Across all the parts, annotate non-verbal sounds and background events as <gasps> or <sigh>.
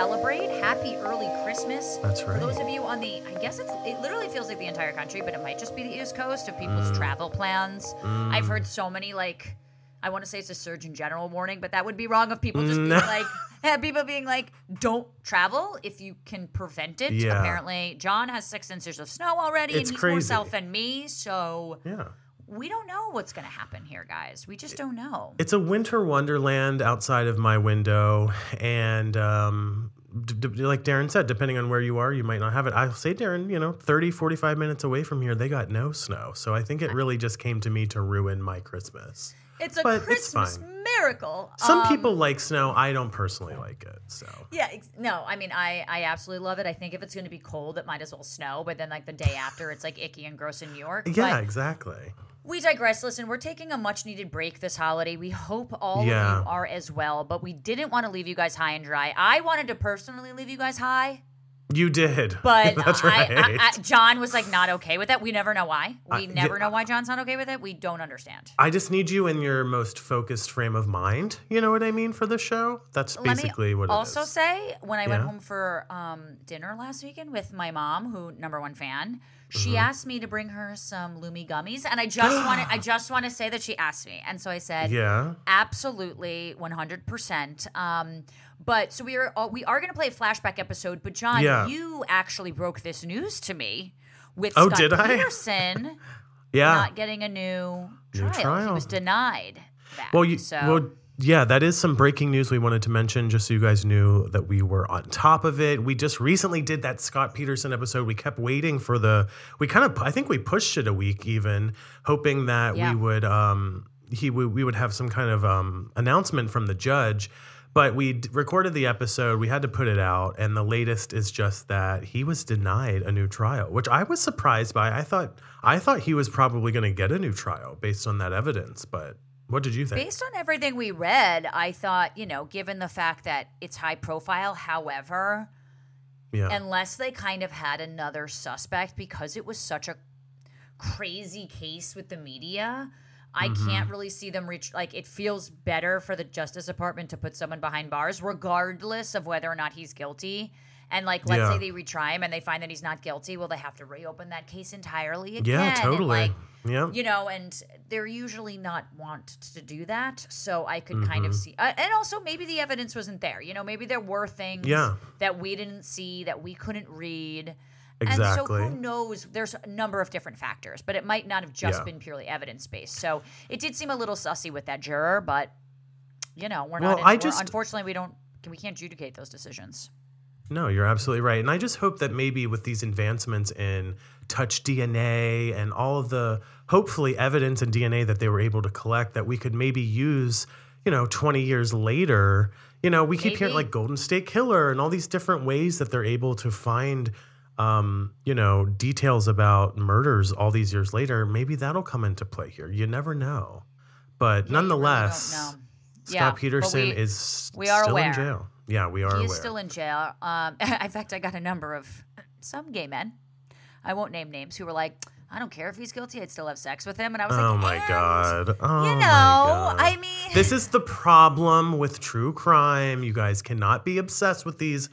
Celebrate, happy early Christmas. That's right. For those of you on the, I guess it's, it literally feels like the entire country, but it might just be the East Coast of people's mm. travel plans. I've heard so many, like, I want to say it's a Surgeon General warning, but that would be wrong of people just being like, <laughs> people being like, don't travel if you can prevent it. Yeah. Apparently, John has six inches of snow already, It's and he's more crazy. south than me, so Yeah. We don't know what's going to happen here, guys. We just don't know. It's a winter wonderland outside of my window. And um, d- d- like Daryn said, depending on where you are, you might not have it. I'll say, Daryn, you know, 30, 45 minutes away from here, they got no snow. So I think it really just came to me to ruin my Christmas. It's a But Christmas miracle. Some Um, people like snow. I don't personally like it. So Yeah, ex- no, I mean, I I absolutely love it. I think if it's going to be cold, it might as well snow. But then, like the day after, it's like icky and gross in New York. yeah, But exactly. We digress. Listen, we're taking a much needed break this holiday. We hope all Yeah. of you are as well. But we didn't want to leave you guys high and dry. I wanted to personally leave you guys high, You did. <laughs> but That's right. I, I, John was like not okay with that. We never know why. We I- never yeah. know why John's not okay with it. We don't understand. I just need you in your most focused frame of mind. You know what I mean for the show? That's basically what it is. also say when I went home for um, dinner last weekend with my mom, who number one fan, she Mm-hmm. asked me to bring her some Lumi gummies, and I just wanted I <gasps> just want to say that she asked me, and so I said, yeah. absolutely, one hundred percent. Um, but so we are uh, we are going to play a flashback episode, but John, Yeah. you actually broke this news to me with Oh, Scott did I? Peterson <laughs> Yeah. not getting a new New trial. He was denied. That. Well, you, so well, yeah, that is some breaking news we wanted to mention, just so you guys knew that we were on top of it. We just recently did that Scott Peterson episode. We kept waiting for the. We kind of, I think we pushed it a week, even hoping that Yeah. we would, um, he would, we would have some kind of um, announcement from the judge. But we d- recorded the episode. We had to put it out, and the latest is just that he was denied a new trial, which I was surprised by. I thought, I thought he was probably going to get a new trial based on that evidence. But what did you think? Based on everything we read, I thought, you know, given the fact that it's high profile, however, Yeah. unless they kind of had another suspect because it was such a crazy case with the media, I Mm-hmm. can't really see them reach like it feels better for the Justice Department to put someone behind bars regardless of whether or not he's guilty. And like let's Yeah. say they retry him and they find that he's not guilty, well they have to reopen that case entirely again. yeah, and, totally. like, yeah. you know, and they're usually not want to do that. So I could kind Mm-hmm. of see, uh, and also maybe the evidence wasn't there. You know, maybe there were things Yeah. that we didn't see that we couldn't read. Exactly. And so who knows? There's a number of different factors, but it might not have just Yeah. been purely evidence based. So it did seem a little sussy with that juror, but you know, we're Well, not. In, I just- unfortunately we don't. We can't adjudicate those decisions. No, you're absolutely right. And I just hope that maybe with these advancements in touch DNA and all of the hopefully evidence and DNA that they were able to collect, that we could maybe use, you know, 20 years later. You know, we keep hearing like Golden State Killer and all these different ways that they're able to find, um, you know, details about murders all these years later. Maybe that'll come into play here. You never know. But Yeah, you really nonetheless, know. Scott Yeah, Peterson we- is we are still aware. in jail. Yeah, we are He aware. is still in jail. Um, <laughs> in fact, I got a number of some gay men. I won't name names who were like, I don't care if he's guilty. I'd still have sex with him. And I was like, Oh like, my god. Oh You my know, God. I mean, This is the problem with true crime. You guys cannot be obsessed with these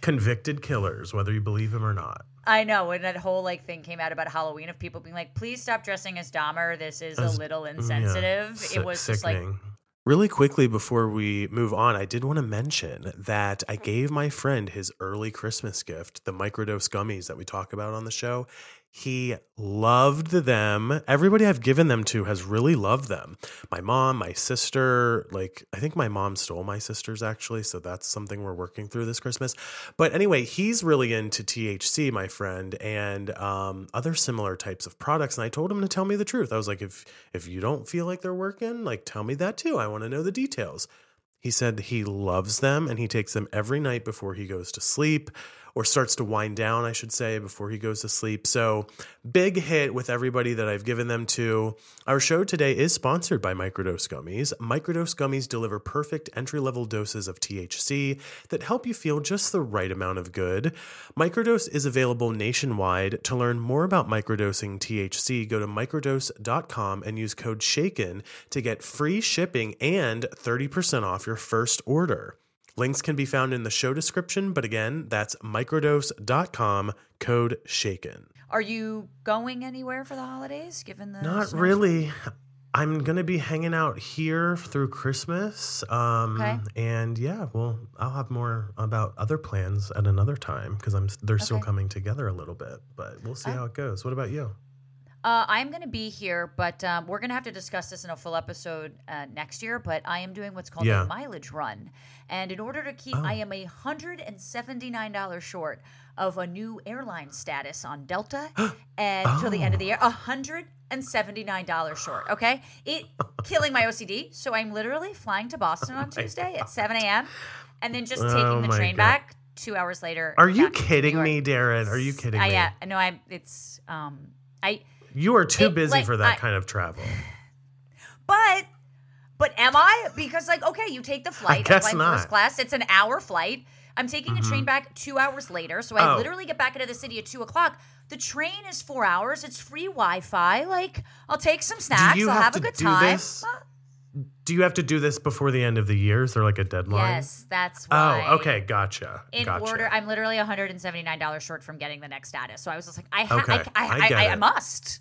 convicted killers, whether you believe him or not. I know when that whole like thing came out about Halloween of people being like, please stop dressing as Dahmer. This is As- a little insensitive. Si- it was just like sickening. Really quickly before we move on, I did want to mention that I gave my friend his early Christmas gift, the microdose gummies that we talk about on the show. He loved them. Everybody I've given them to has really loved them. My mom, my sister, like I think my mom stole my sister's actually, so that's something we're working through this Christmas. But anyway, he's really into THC, my friend, and um, other similar types of products. And I told him to tell me the truth. I was like, if if you don't feel like they're working, like tell me that too. I want to know the details. He said he loves them and he takes them every night before he goes to sleep or starts to wind down, I should say, before he goes to sleep. So, big hit with everybody that I've given them to. Our show today is sponsored by Microdose Gummies. Microdose Gummies deliver perfect entry level doses of THC that help you feel just the right amount of good. Microdose is available nationwide. To learn more about microdosing THC, go to microdose.com and use code SHAKEN to get free shipping and 30% off your first order. Links can be found in the show description, but again, that's microdose.com, code SHAKEN. Are you going anywhere for the holidays? Given the Not really. I'm going to be hanging out here through Christmas. Um, Okay. And yeah, well, I'll have more about other plans at another time because I'm they're still coming together a little bit, but we'll see Oh. how it goes. What about you? Uh, I'm going to be here, but um, we're going to have to discuss this in a full episode uh, next year. But I am doing what's called Yeah. a mileage run, and in order to keep, I am a hundred and seventy nine dollars short of a new airline status on Delta, <gasps> and till the end of the year, a hundred and seventy nine dollars short. Okay, it <laughs> killing my OCD. So I'm literally flying to Boston on <laughs> Tuesday at seven a.m. and then just Oh taking the train God. back two hours later. Are you back to New kidding me, Daryn? Are you kidding I, me? yeah, no, I'm, It's um, I. You are too It, busy like, for that I- kind of travel. <sighs> But but am I? Because like okay, you take the flight. guess I'm flying not. first class. It's an hour flight. I'm taking a train back two hours later, so I Mm-hmm. Oh. literally get back into the city at two o'clock. The train is four hours. It's free Wi-Fi. Like I'll take some snacks. I'll have have, a good time. this? Do you have to do this before the end of the year? Is there like a deadline? yes, that's oh, why. Oh, okay, gotcha. In gotcha. order, I'm literally 179 dollars short from getting the next status. So I was just like, I, ha- Okay, I, I, I I, I, I must.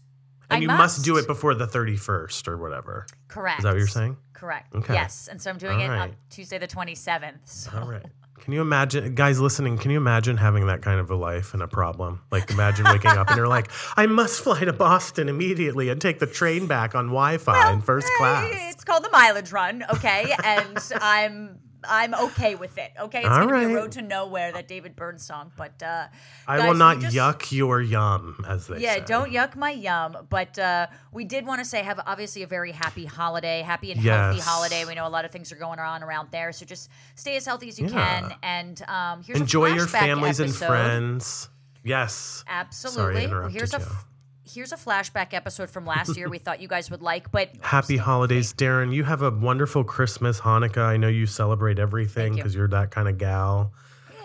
and I you must. do it before the 31st or whatever. Correct. Is that what you're saying? Correct. Okay. Yes, and so I'm doing All it on. Tuesday the 27th. So. All right. Can you imagine, guys listening? Can you imagine having that kind of a life and a problem? Like, imagine waking up and you're like, <laughs> I must fly to Boston immediately and take the train back on Wi Fi in first class. It's called the mileage run, okay? and I'm I'm okay with it. Okay, it's All gonna be a road to nowhere, that David Byrne song. But uh, I guys, will not just- yuck your yum, as they say. Yeah, say. don't yuck my yum. But uh, we did want to say have obviously a very happy holiday, happy and Yes. healthy holiday. We know a lot of things are going on around there, so just stay as healthy as you Yeah. can. And um, here's Enjoy a your families and friends. Yes. Absolutely. interrupted here's a you. f- here's a flashback episode from last year. we thought you guys would like, but <laughs> Happy holidays, Daryn. You have a wonderful Christmas, Hanukkah. I know you celebrate everything Thank you. because you're that kind of gal.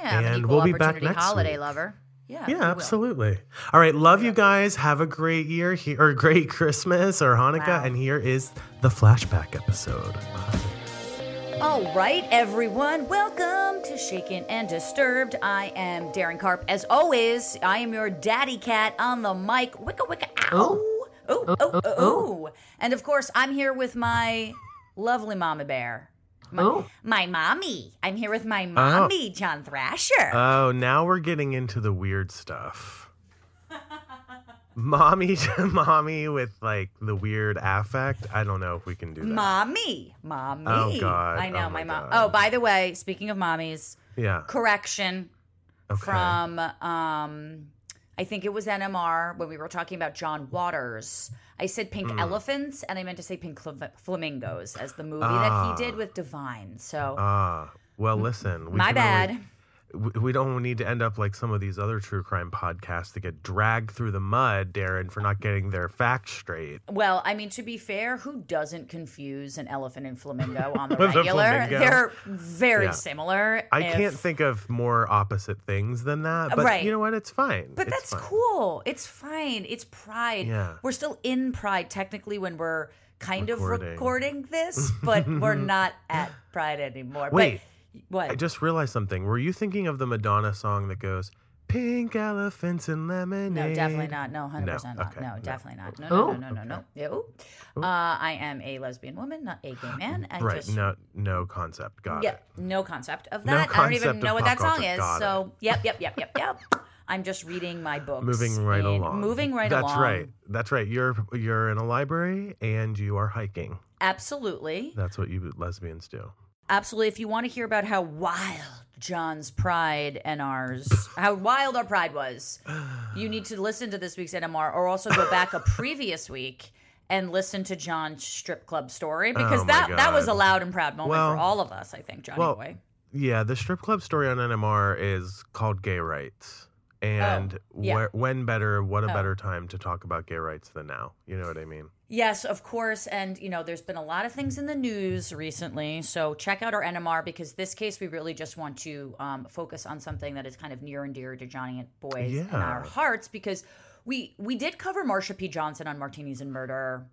Yeah, I'm an And we'll be back next holiday week. lover. Yeah, Yeah, absolutely. All right, love you guys. Have a great year he- or great Christmas or Hanukkah. Wow. And here is the flashback episode. Bye. All right, everyone, welcome to Shaken and Disturbed. I am Daryn Carp. As always, I am your daddy cat on the mic. Wicka wicka ow. Oh, oh, oh, oh. And of course, I'm here with my lovely mama bear. My, oh. my mommy. I'm here with my oh. mommy, John Thrasher. Oh, now we're getting into the weird stuff. Mommy to <laughs> mommy with like the weird affect. I don't know if we can do that. mommy. Mommy. Oh, God. I know, Oh, my, mom. God. Oh, by the way, speaking of mommies, yeah. correction. Okay. from um I think it was NMR when we were talking about John Waters. I said pink Hmm. elephants and I meant to say pink fl- flamingos as the movie Ah. that he did with Divine. So Ah, well, listen. We my can bad. only- we- don't need to end up like some of these other true crime podcasts that get dragged through the mud, Daryn, for not getting their facts straight. Well, I mean to be fair, who doesn't confuse an elephant and flamingo <laughs> on the regular? They're very Yeah. similar. I if- can't think of more opposite things than that, but Right. you know what? It's fine. But It's that's fine. cool. It's fine. It's pride. Yeah. We're still in pride technically when we're kind of Recording. recording this, <laughs> but we're not at pride anymore. Wait. But what? I just realized something. Were you thinking of the Madonna song that goes, Pink elephants and lemonade. No, definitely not. No, hundred percent not. okay, No, no. definitely not. No, Oh, no, no, no, no, no. Ew. Uh, I am a lesbian woman, not a gay man. I Right. just No, no concept. Got yeah, it. no concept of that. No that. I don't even of know what that song culture. is. Got So, yep, yep, yep, yep, yep. I'm just reading my books. Moving right and- along. Moving right That's along. That's right. That's right. You're you're in a library and you are hiking. Absolutely. That's what you lesbians do. Absolutely. If you want to hear about how wild John's pride and ours, how wild our pride was, you need to listen to this week's NMR or also go back a previous week and listen to John's strip club story because Oh that that was a loud and proud moment Well- for all of us, I think, Johnny well, boy. Yeah, the strip club story on NMR is called Gay Rights. Oh, and Oh, yeah. where, when better, what a Oh. better time to talk about gay rights than now? You know what I mean? Yes, of course. And, you know, there's been a lot of things in the news recently. So check out our NMR because this case, we really just want to um, focus on something that is kind of near and dear to Johnny and boys and Yeah. our hearts because we we did cover Marsha P. Johnson on Martinis and Murder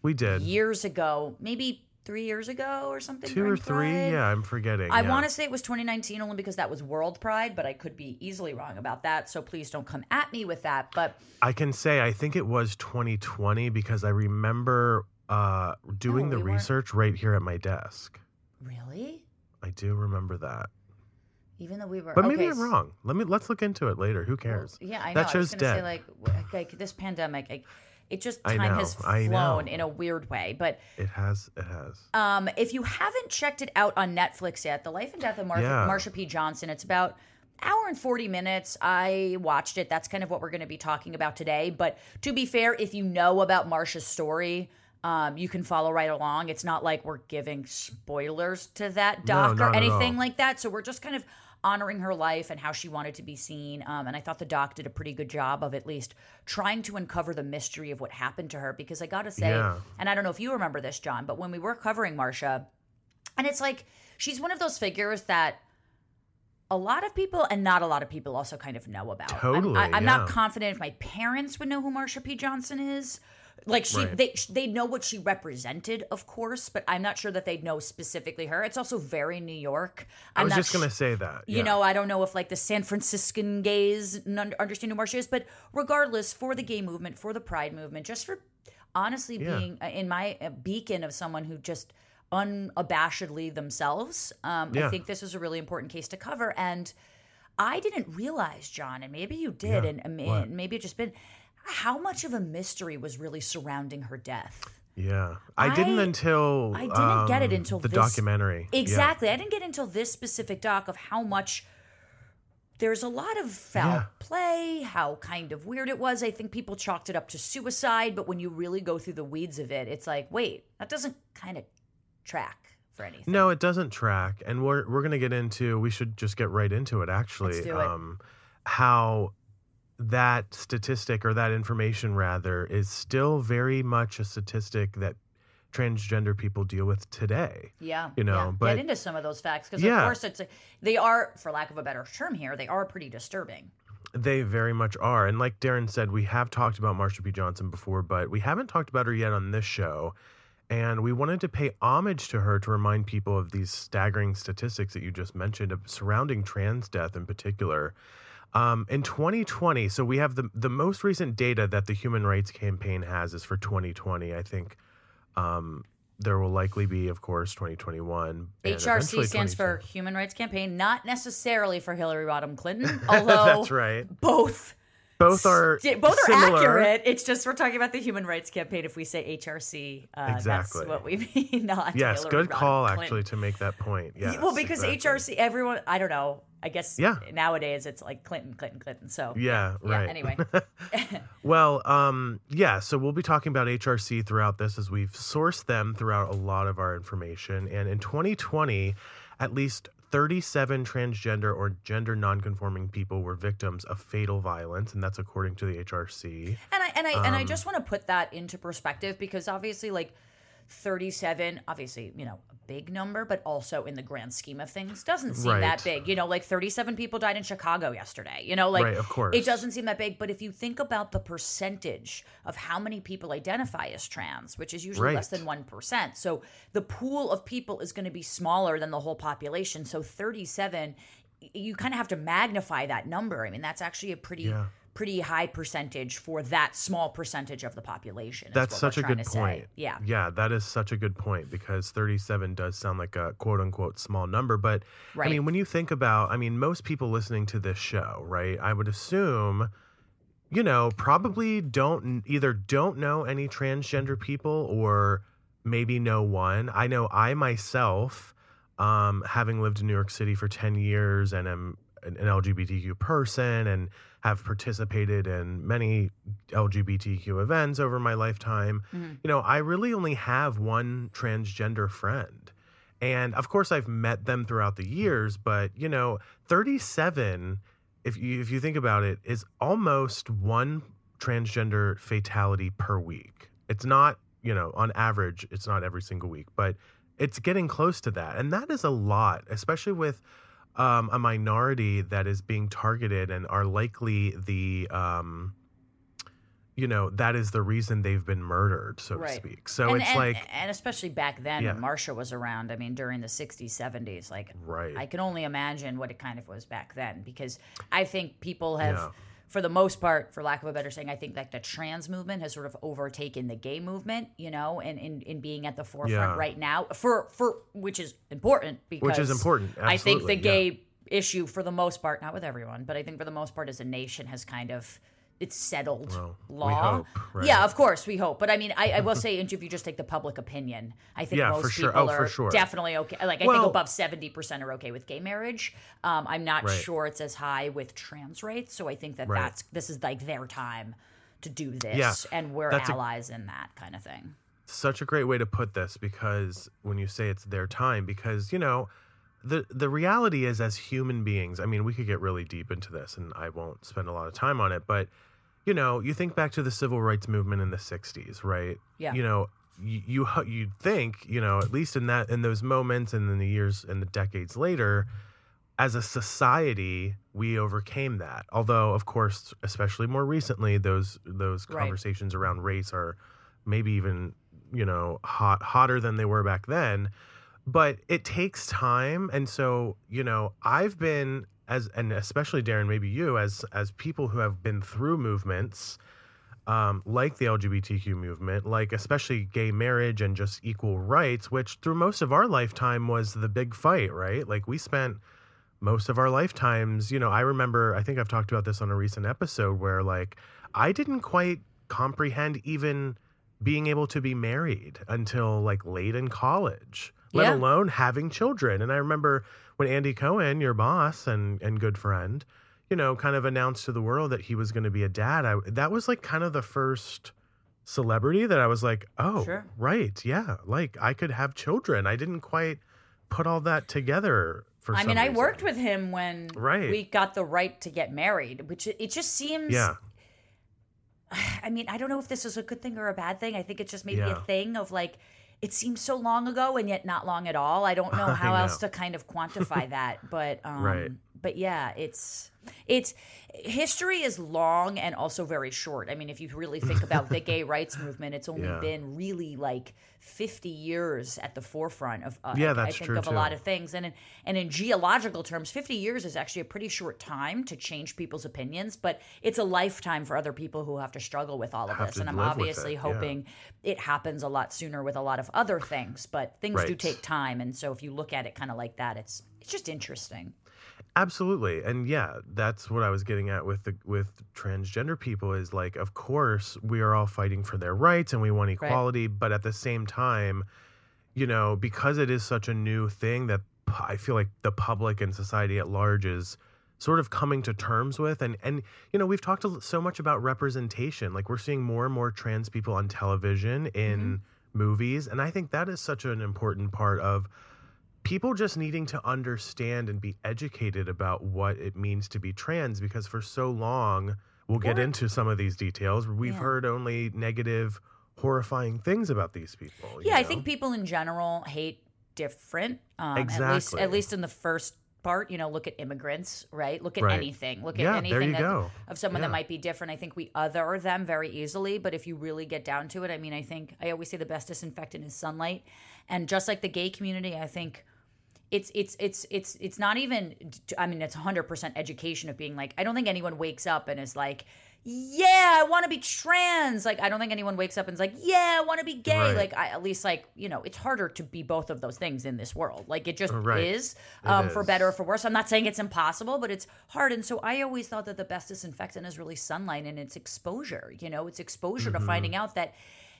We did. years ago, maybe three years ago or something. Two or during three? Pride. Yeah, I'm forgetting. I yeah. want to say it was 2019 only because that was World Pride, but I could be easily wrong about that. So please don't come at me with that. But I can say I think it was 2020 because I remember uh, doing No, the we research right here at my desk. really? I do remember that. Even though we were But maybe okay, I'm wrong. Let me let's look into it later. Who cares? Yeah, I know. That I was show's dead. say like, like this pandemic, like, it just I time know, has flown in a weird way. But It has. It has. um, if you haven't checked it out on Netflix yet, The Life and Death of Mar- Yeah. Marsha P. Johnson, it's about hour and 40 minutes. I watched it. That's kind of what we're going to be talking about today. But to be fair, if you know about Marsha's story, um, you can follow right along. It's not like we're giving spoilers to that No, doc or anything like that. So we're just kind of honoring her life and how she wanted to be seen. Um, and I thought the doc did a pretty good job of at least trying to uncover the mystery of what happened to her. Because I got to say, Yeah. and I don't know if you remember this, John, but when we were covering Marsha, and it's like she's one of those figures that a lot of people and not a lot of people also kind of know about. I'm- Totally, I, am not confident if my parents would know who Marsha P. Johnson is. Like she, Right. they they know what she represented, of course, but I'm not sure that they'd know specifically her. It's also very New York. I I'm was not just gonna say that. you know, I don't know if like the San Franciscan gays n- understand who Marsha is, but regardless, for the gay movement, for the pride movement, just for honestly Yeah. being uh, in my uh, beacon of someone who just unabashedly themselves, um, I think this is a really important case to cover. And I didn't realize, John, and maybe you did, Yeah. and, and maybe it just been how much of a mystery was really surrounding her death. Yeah, I, didn't until I didn't get it um, until the this- documentary. Yeah. Exactly. I didn't get until this specific doc of how much there's a lot of foul Yeah. play, how kind of weird it was. I think people chalked it up to suicide, but when you really go through the weeds of it, it's like, wait, that doesn't kind of track for anything. No, it doesn't track, and we're we're gonna get into. We should just get right into it. Actually, Let's do it. um, how that statistic or that information rather is still very much a statistic that transgender people deal with today. Yeah, You know, yeah. but- get into some of those facts because Yeah. of course it's a, they are, for lack of a better term here, they are pretty disturbing. They very much are. And like Daryn said, we have talked about Marsha P. Johnson before, but we haven't talked about her yet on this show. And we wanted to pay homage to her to remind people of these staggering statistics that you just mentioned surrounding trans death in particular. Um, in 2020, so we have the the most recent data that the Human Rights Campaign has is for 2020. I think um, there will likely be, of course, 2021. HRC stands for Human Rights Campaign, not necessarily for Hillary Rodham Clinton, <laughs> although That's right. both Both are Yeah, both are accurate. It's just we're talking about the human rights campaign. If we say HRC, uh, Exactly. that's what we <laughs> mean. Not Yes, Hillary good Rodham call Clinton. actually to make that point. Yes, well, because exactly. HRC, everyone, I don't know. I guess Yeah. nowadays it's like Clinton, Clinton, Clinton. So Yeah, yeah. right. Anyway, <laughs> Well, um, yeah, so we'll be talking about HRC throughout this as we've sourced them throughout a lot of our information. And in 2020, at least 37 transgender or gender nonconforming people were victims of fatal violence, and that's according to the HRC. and I and I and I Um, just want to put that into perspective because obviously, like. 37 obviously you know big number but also in the grand scheme of things doesn't seem that big you know like 37 people died in chicago yesterday you know like Right, of course. it doesn't seem that big but if you think about the percentage of how many people identify as trans which is usually less than 1% so the pool of people is going to be smaller than the whole population so 37 you kind of have to magnify that number. I mean, that's actually a pretty Yeah. Pretty high percentage for that small percentage of the population. That's such a good to say. point. Yeah. Yeah, that is such a good point because 37 does sound like a quote unquote small number. But I mean, when you think about, I mean, most people listening to this show, right? I would assume, you know, probably don't either don't know any transgender people or maybe know one. I know I myself, um, having lived in New York City for 10 years and am an LGBTQ person and have participated in many LGBTQ events over my lifetime. Mhm. You know, I really only have one transgender friend. And of course I've met them throughout the years, but you know, 37 if you if you think about it is almost one transgender fatality per week. It's not, you know, on average it's not every single week, but it's getting close to that. And that is a lot, especially with um, a minority that is being targeted and are likely the um, you know that is the reason they've been murdered so Right. to speak so and, it's and- like and especially back then Yeah. when Marsha was around, I mean, during the 60s, 70s, like right I can only imagine what it kind of was back then because I think people have, Yeah. For the most part, for lack of a better saying, I think like the trans movement has sort of overtaken the gay movement, you know, and in, in being at the forefront Yeah. right now for for which is important because which is important I think the absolutely, yeah. gay issue for the most part, not with everyone, but I think for the most part as a nation has kind of it's settled Well, we law. hope, right? Yeah, of course we hope. But I mean, I, I will say, if you just take the public opinion, I think Yeah, most sure. people Oh, are sure. definitely okay. Like I Well- think above seventy percent are okay with gay marriage. Um, I'm not Right. sure it's as high with trans rates. So I think that Right. that's this is like their time to do this, Yeah, and we're that's a- allies in that kind of thing. such a great way to put this because when you say it's their time because you know the the reality is as human beings i mean we could get really deep into this and i won't spend a lot of time on it but you know you think back to the civil rights movement in the 60s right Yeah. you know you you you'd think you know at least in that in those moments and in the years and the decades later as a society we overcame that although of course especially more recently those those Right. conversations around race are maybe even you know hot hotter than they were back then but it takes time and so you know i've been as and especially daryn maybe you as as people who have been through movements um, like the lgbtq movement like especially gay marriage and just equal rights which through most of our lifetime was the big fight right like we spent most of our lifetimes you know i remember i think i've talked about this on a recent episode where like i didn't quite comprehend even being able to be married until like late in college let Yeah. alone having children and i remember when andy cohen your boss and and good friend you know kind of announced to the world that he was going to be a dad I, that was like kind of the first celebrity that i was like oh Sure. right yeah like i could have children i didn't quite put all that together for I mean, I worked with him when Right. we got the right to get married, which it it just seems. yeah <sighs> I mean, I don't know if this is a good thing or a bad thing. I think it's just maybe Yeah. a thing of like, it seems so long ago and yet not long at all. I don't know <laughs> how else to kind of quantify that, but <laughs> um, Right. But yeah, it's it's history is long and also very short. I mean, if you really think about the gay <laughs> rights movement, it's only Yeah. been really like 50 years at the forefront of uh, Yeah, I, that's I think true, of a lot of things and in, and in geological terms 50 years is actually a pretty short time to change people's opinions but it's a lifetime for other people who have to struggle with all of Have this and i'm obviously it, yeah. hoping it happens a lot sooner with a lot of other things but things do take time and so if you look at it kind of like that it's it's just interesting Absolutely. And yeah, that's what I was getting at with the with transgender people is like of course we are all fighting for their rights and we want equality, but at the same time, you know, because it is such a new thing that I feel like the public and society at large is sort of coming to terms with and and you know, we've talked so much about representation. Like we're seeing more and more trans people on television in mm-hmm. movies, and I think that is such an important part of people just needing to understand and be educated about what it means to be trans because for so long we'll get Or- into some of these details we've Yeah. heard only negative horrifying things about these people you yeah i think people in general hate different um at least Exactly. at least in the first part you know look at immigrants right look at Right. anything look at Yeah, there anything go. of someone Yeah. that might be different i think we other them very easily but if you really get down to it i mean i think i always say the best disinfectant is sunlight and just like the gay community i think it's it's it's it's it's not even i mean it's 100% education of being like i don't think anyone wakes up and is like yeah i want to be trans like i don't think anyone wakes up and is like yeah i want to be gay Right. like I, at least like you know it's harder to be both of those things in this world like it just Right. is um, for is. better or for worse i'm not saying it's impossible but it's hard and so i always thought that the best disinfectant is really sunlight and it's exposure you know it's exposure Mm-hmm. to finding out that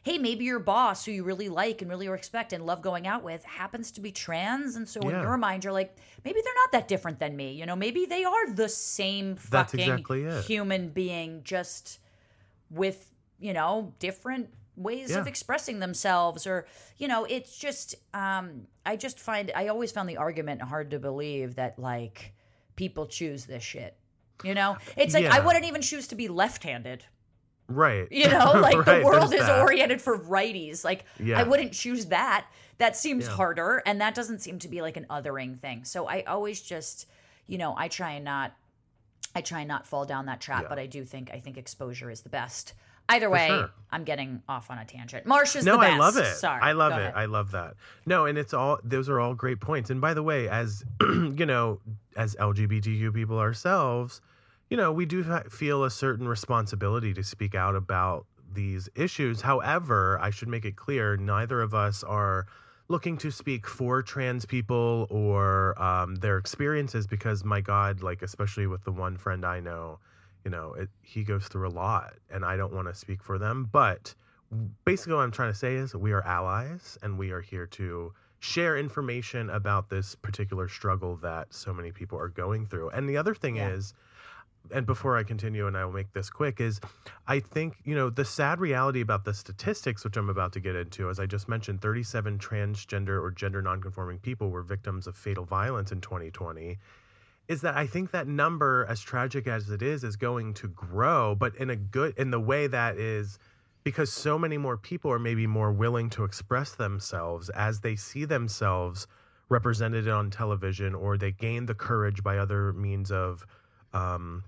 hey, maybe your boss who you really like and really respect and love going out with happens to be trans. And so in your mind, you're like, maybe they're not that different than me. You know, maybe they are the same fucking exactly human being, just with, you know, different ways of expressing themselves or you know it's just um i just find i always found the argument hard to believe that like people choose this shit you know? It's like i wouldn't even choose to be left-handed Right. you know, <laughs> like Right, the world is that. oriented for righties. Like Yeah. I wouldn't choose that. That seems Yeah. harder, and that doesn't seem to be like an othering thing. So I always just, you know, I try and not, I try and not fall down that trap. Yeah. But I do think I think exposure is the best. Either way, sure. I'm getting off on a tangent. Marsh is no, the best. I love it. Sorry, I love go it. ahead. I love that. No, and it's all those are all great points. And by the way, as <clears throat> you know, as LGBTQ people ourselves, you know, we do feel a certain responsibility to speak out about these issues. However, I should make it clear neither of us are looking to speak for trans people or um, their experiences because my God, like especially with the one friend I know, you know, it, he goes through a lot, and I don't want to speak for them, but basically what I'm trying to say is we are allies and we are here to share information about this particular struggle that so many people are going through. And the other thing Yeah. is and before I continue and I will make this quick is I think, you know, the sad reality about the statistics which I'm about to get into as I just mentioned 37 transgender or gender nonconforming people were victims of fatal violence in 2020 is that I think that number, as tragic as it is, is going to grow, but in a good in the way that is because so many more people are maybe more willing to express themselves as they see themselves represented on television or they gain the courage by other means of um,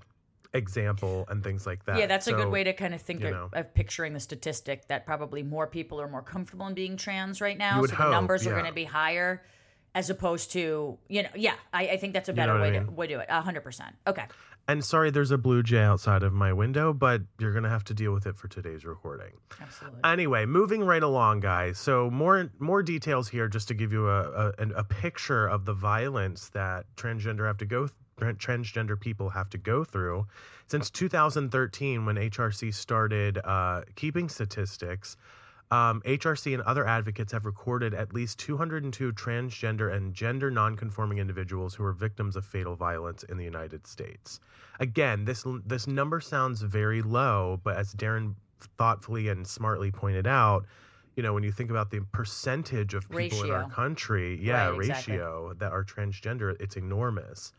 example and things like that. Yeah, that's a good way to kind of think you of, know. of picturing the statistic that probably more people are more comfortable in being trans right now. You so hope, the numbers are going to be higher as opposed to, you know, yeah, I, I think that's a better what I way, to, mean? way to do it. 100%. Okay. And sorry, there's a blue jay outside of my window, but you're gonna have to deal with it for today's recording. Absolutely. Anyway, moving right along, guys. So more more details here, just to give you a a, a picture of the violence that transgender have to go transgender people have to go through. Since 2013, when HRC started uh, keeping statistics, um, HRC and other advocates have recorded at least 202 transgender and gender nonconforming individuals who were victims of fatal violence in the United States. Again, this this number sounds very low, but as Daryn thoughtfully and smartly pointed out, you know, when you think about the percentage of people in our country, yeah, Right, exactly. ratio that are transgender, it's enormous.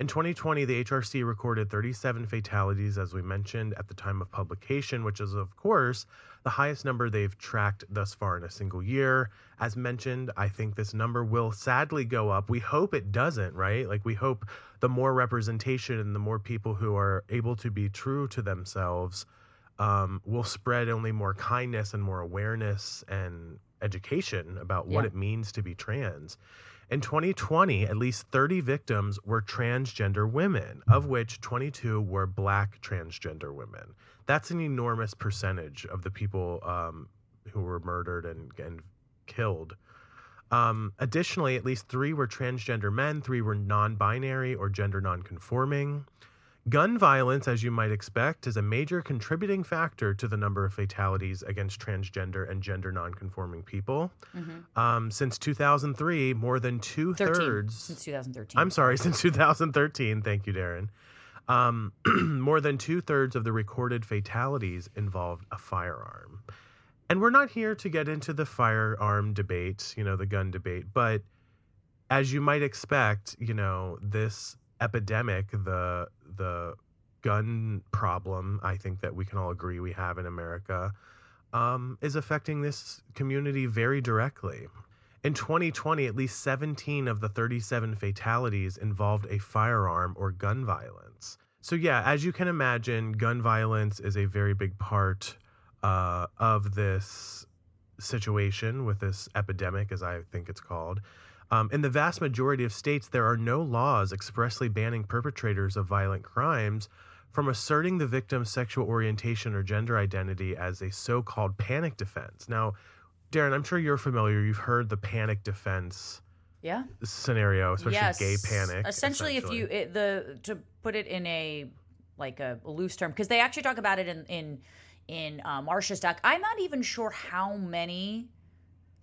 In 2020, the HRC recorded 37 fatalities, as we mentioned, at the time of publication, which is, of course, the highest number they've tracked thus far in a single year. As mentioned, I think this number will sadly go up. We hope it doesn't, right? Like, we hope the more representation and the more people who are able to be true to themselves um, will spread only more kindness and more awareness and education about what it means to be trans. In 2020, at least 30 victims were transgender women, of which 22 were black transgender women. That's an enormous percentage of the people um, who were murdered and, and killed. Um, additionally, at least three were transgender men, three were non binary or gender non conforming. Gun violence, as you might expect, is a major contributing factor to the number of fatalities against transgender and gender nonconforming people. Um, since 2003, more than two 13 thirds. since 2013. I'm sorry, <laughs> since 2013. Thank you, Daryn. Um, <clears throat> more than two thirds of the recorded fatalities involved a firearm. And we're not here to get into the firearm debate, you know, the gun debate, but as you might expect, you know, this epidemic, the the gun problem, I think that we can all agree we have in America, um, is affecting this community very directly. In 2020, at least 17 of the 37 fatalities involved a firearm or gun violence. So, yeah, as you can imagine, gun violence is a very big part uh, of this situation with this epidemic, as I think it's called. Um, in the vast majority of states, there are no laws expressly banning perpetrators of violent crimes from asserting the victim's sexual orientation or gender identity as a so called panic defense. Now, Daryn, I'm sure you're familiar. You've heard the panic defense Yeah. scenario, especially yes. gay panic. Essentially, if you it, the to put it in a like a, loose term, because they actually talk about it in in in uh, Marsha's doc. I'm not even sure how many.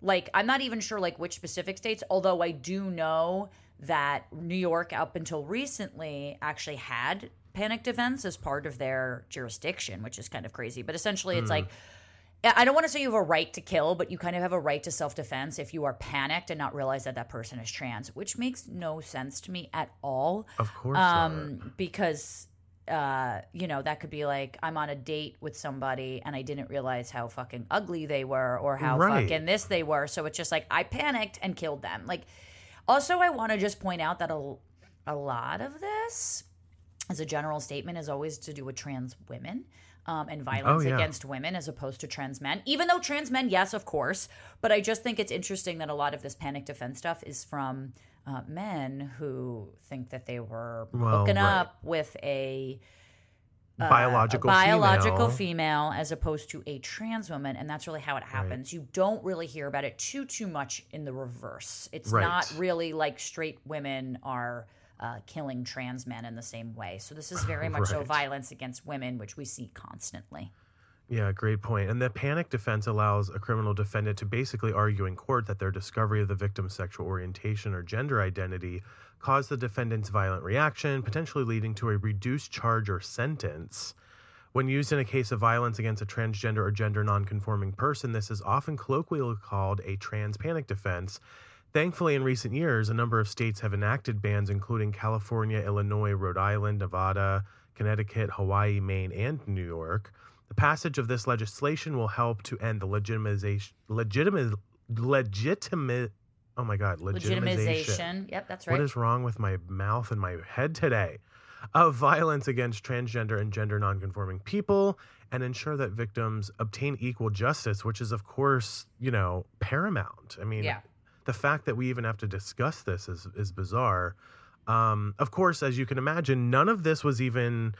Like, I'm not even sure like which specific states. Although I do know that New York, up until recently, actually had panicked events as part of their jurisdiction, which is kind of crazy. But essentially, it's like. I don't want to say you have a right to kill, but you kind of have a right to self defense if you are panicked and not realize that that person is trans, which makes no sense to me at all. of course. Um, because, uh, you know, that could be like I'm on a date with somebody and I didn't realize how fucking ugly they were or how Right. fucking this they were. So it's just like I panicked and killed them. Like, also, I want to just point out that a, a lot of this, as a general statement, is always to do with trans women. Um, and violence Oh, yeah. against women as opposed to trans men. Even though trans men, yes, of course, but I just think it's interesting that a lot of this panic defense stuff is from uh, men who think that they were Well, hooking right. up with a biological a biological female. female as opposed to a trans woman and that's really how it happens you don't really hear about it too too much in the reverse it's Right. not really like straight women are uh, killing trans men in the same way so this is very much so violence against women which we see constantly Yeah, great point. And the panic defense allows a criminal defendant to basically argue in court that their discovery of the victim's sexual orientation or gender identity caused the defendant's violent reaction, potentially leading to a reduced charge or sentence. When used in a case of violence against a transgender or gender nonconforming person, this is often colloquially called a trans panic defense. Thankfully, in recent years, a number of states have enacted bans, including California, Illinois, Rhode Island, Nevada, Connecticut, Hawaii, Maine, and New York. The passage of this legislation will help to end the legitimization, legitimate, legitimate, oh my God, legitimization. legitimization yep that's right What is wrong with my mouth and my head today? Of violence against transgender and gender nonconforming people and ensure that victims obtain equal justice, which is, of course, you know, paramount. I mean, Yeah. the fact that we even have to discuss this is, is bizarre. Um, of course, as you can imagine, none of this was even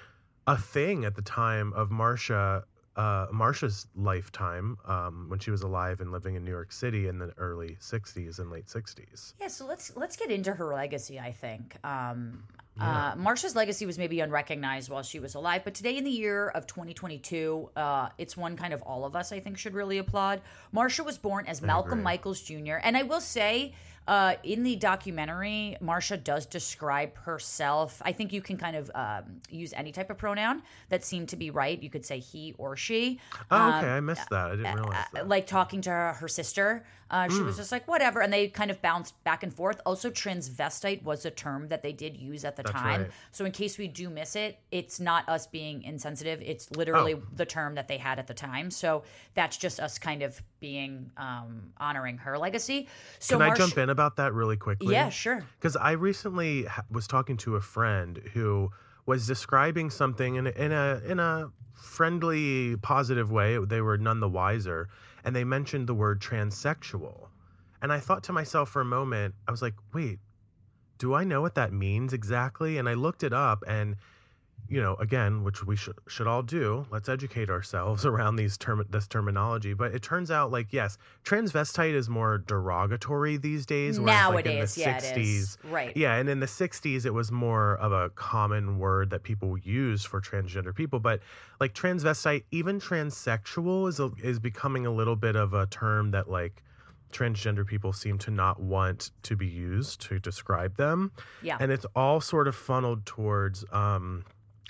a thing at the time of Marsha. Uh, Marsha's lifetime, um, when she was alive and living in New York City in the early '60s and late '60s. Yeah, so let's let's get into her legacy. I think um, uh, Marsha's legacy was maybe unrecognized while she was alive, but today in the year of 2022, uh, it's one kind of all of us I think should really applaud. Marsha was born as Malcolm. Michaels Jr., and I will say. Uh, in the documentary, Marsha does describe herself. I think you can kind of um, use any type of pronoun that seemed to be right. You could say he or she. Oh, okay. I missed that. I didn't realize that. Um, like talking to her, her sister. Uh, she Hmm. was just like, whatever. And they kind of bounced back and forth. Also, transvestite was a term that they did use at the time. right. So, in case we do miss it, it's not us being insensitive. It's literally Oh. the term that they had at the time. So, that's just us kind of being um, honoring her legacy. So, Can I jump in about that really quickly? Yeah, sure. Because I recently was talking to a friend who was describing something in a, in a in a friendly, positive way. They were none the wiser, and they mentioned the word transsexual. And I thought to myself for a moment, I was like, "Wait, do I know what that means exactly?" And I looked it up, and you know, again, which we should should all do. Let's educate ourselves <laughs> around these term this terminology. But it turns out, like, yes, transvestite is more derogatory these days. whereas, like, in the Nowadays, yeah, it is. Right. Yeah, and in the '60s, it was more of a common word that people use for transgender people. But like transvestite, even transsexual is a, is becoming a little bit of a term that like transgender people seem to not want to be used to describe them. Yeah. And it's all sort of funneled towards um,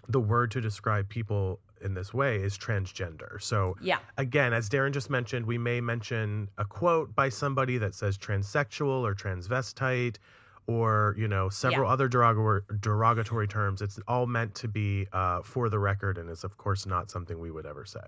the word to describe people in this way is transgender. So, Yeah. again, as Daryn just mentioned, we may mention a quote by somebody that says transsexual or transvestite or, you know, several Yeah. other derogatory, derogatory terms. It's all meant to be uh, for the record and is, of course, not something we would ever say.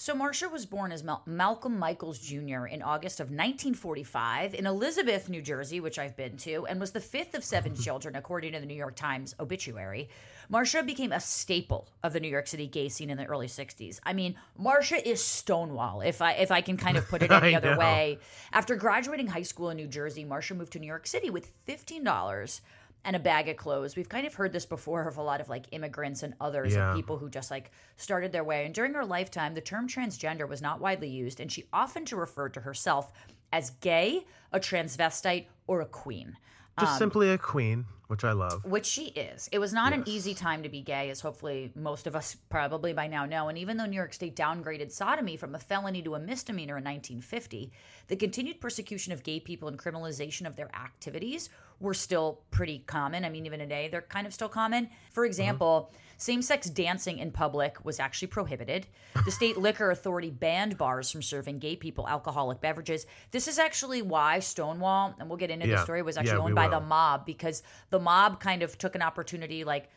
So Marsha was born as Mal- Malcolm Michaels Jr. in August of 1945 in Elizabeth, New Jersey, which I've been to, and was the fifth of seven <laughs> children, according to the New York Times obituary. Marsha became a staple of the New York City gay scene in the early 60s. I mean, Marsha is Stonewall, if I if I can kind of put it <laughs> any other know. way. After graduating high school in New Jersey, Marsha moved to New York City with $15 and a bag of clothes. We've kind of heard this before of a lot of like immigrants and others Yeah. and people who just like started their way. And during her lifetime, the term transgender was not widely used, and she often to refer to herself as gay, a transvestite, or a queen. Just Um, simply a queen, which I love. which she is. It was not an easy time to be gay, as hopefully most of us probably by now know. And even though New York State downgraded sodomy from a felony to a misdemeanor in 1950, the continued persecution of gay people and criminalization of their activities were still pretty common. I mean, even today, they're kind of still common. For uh-huh. example, same sex dancing in public was actually prohibited. The state <laughs> liquor authority banned bars from serving gay people alcoholic beverages. This is actually why Stonewall, and we'll get into the story, was actually Yeah, owned by the mob because the mob kind of took an opportunity like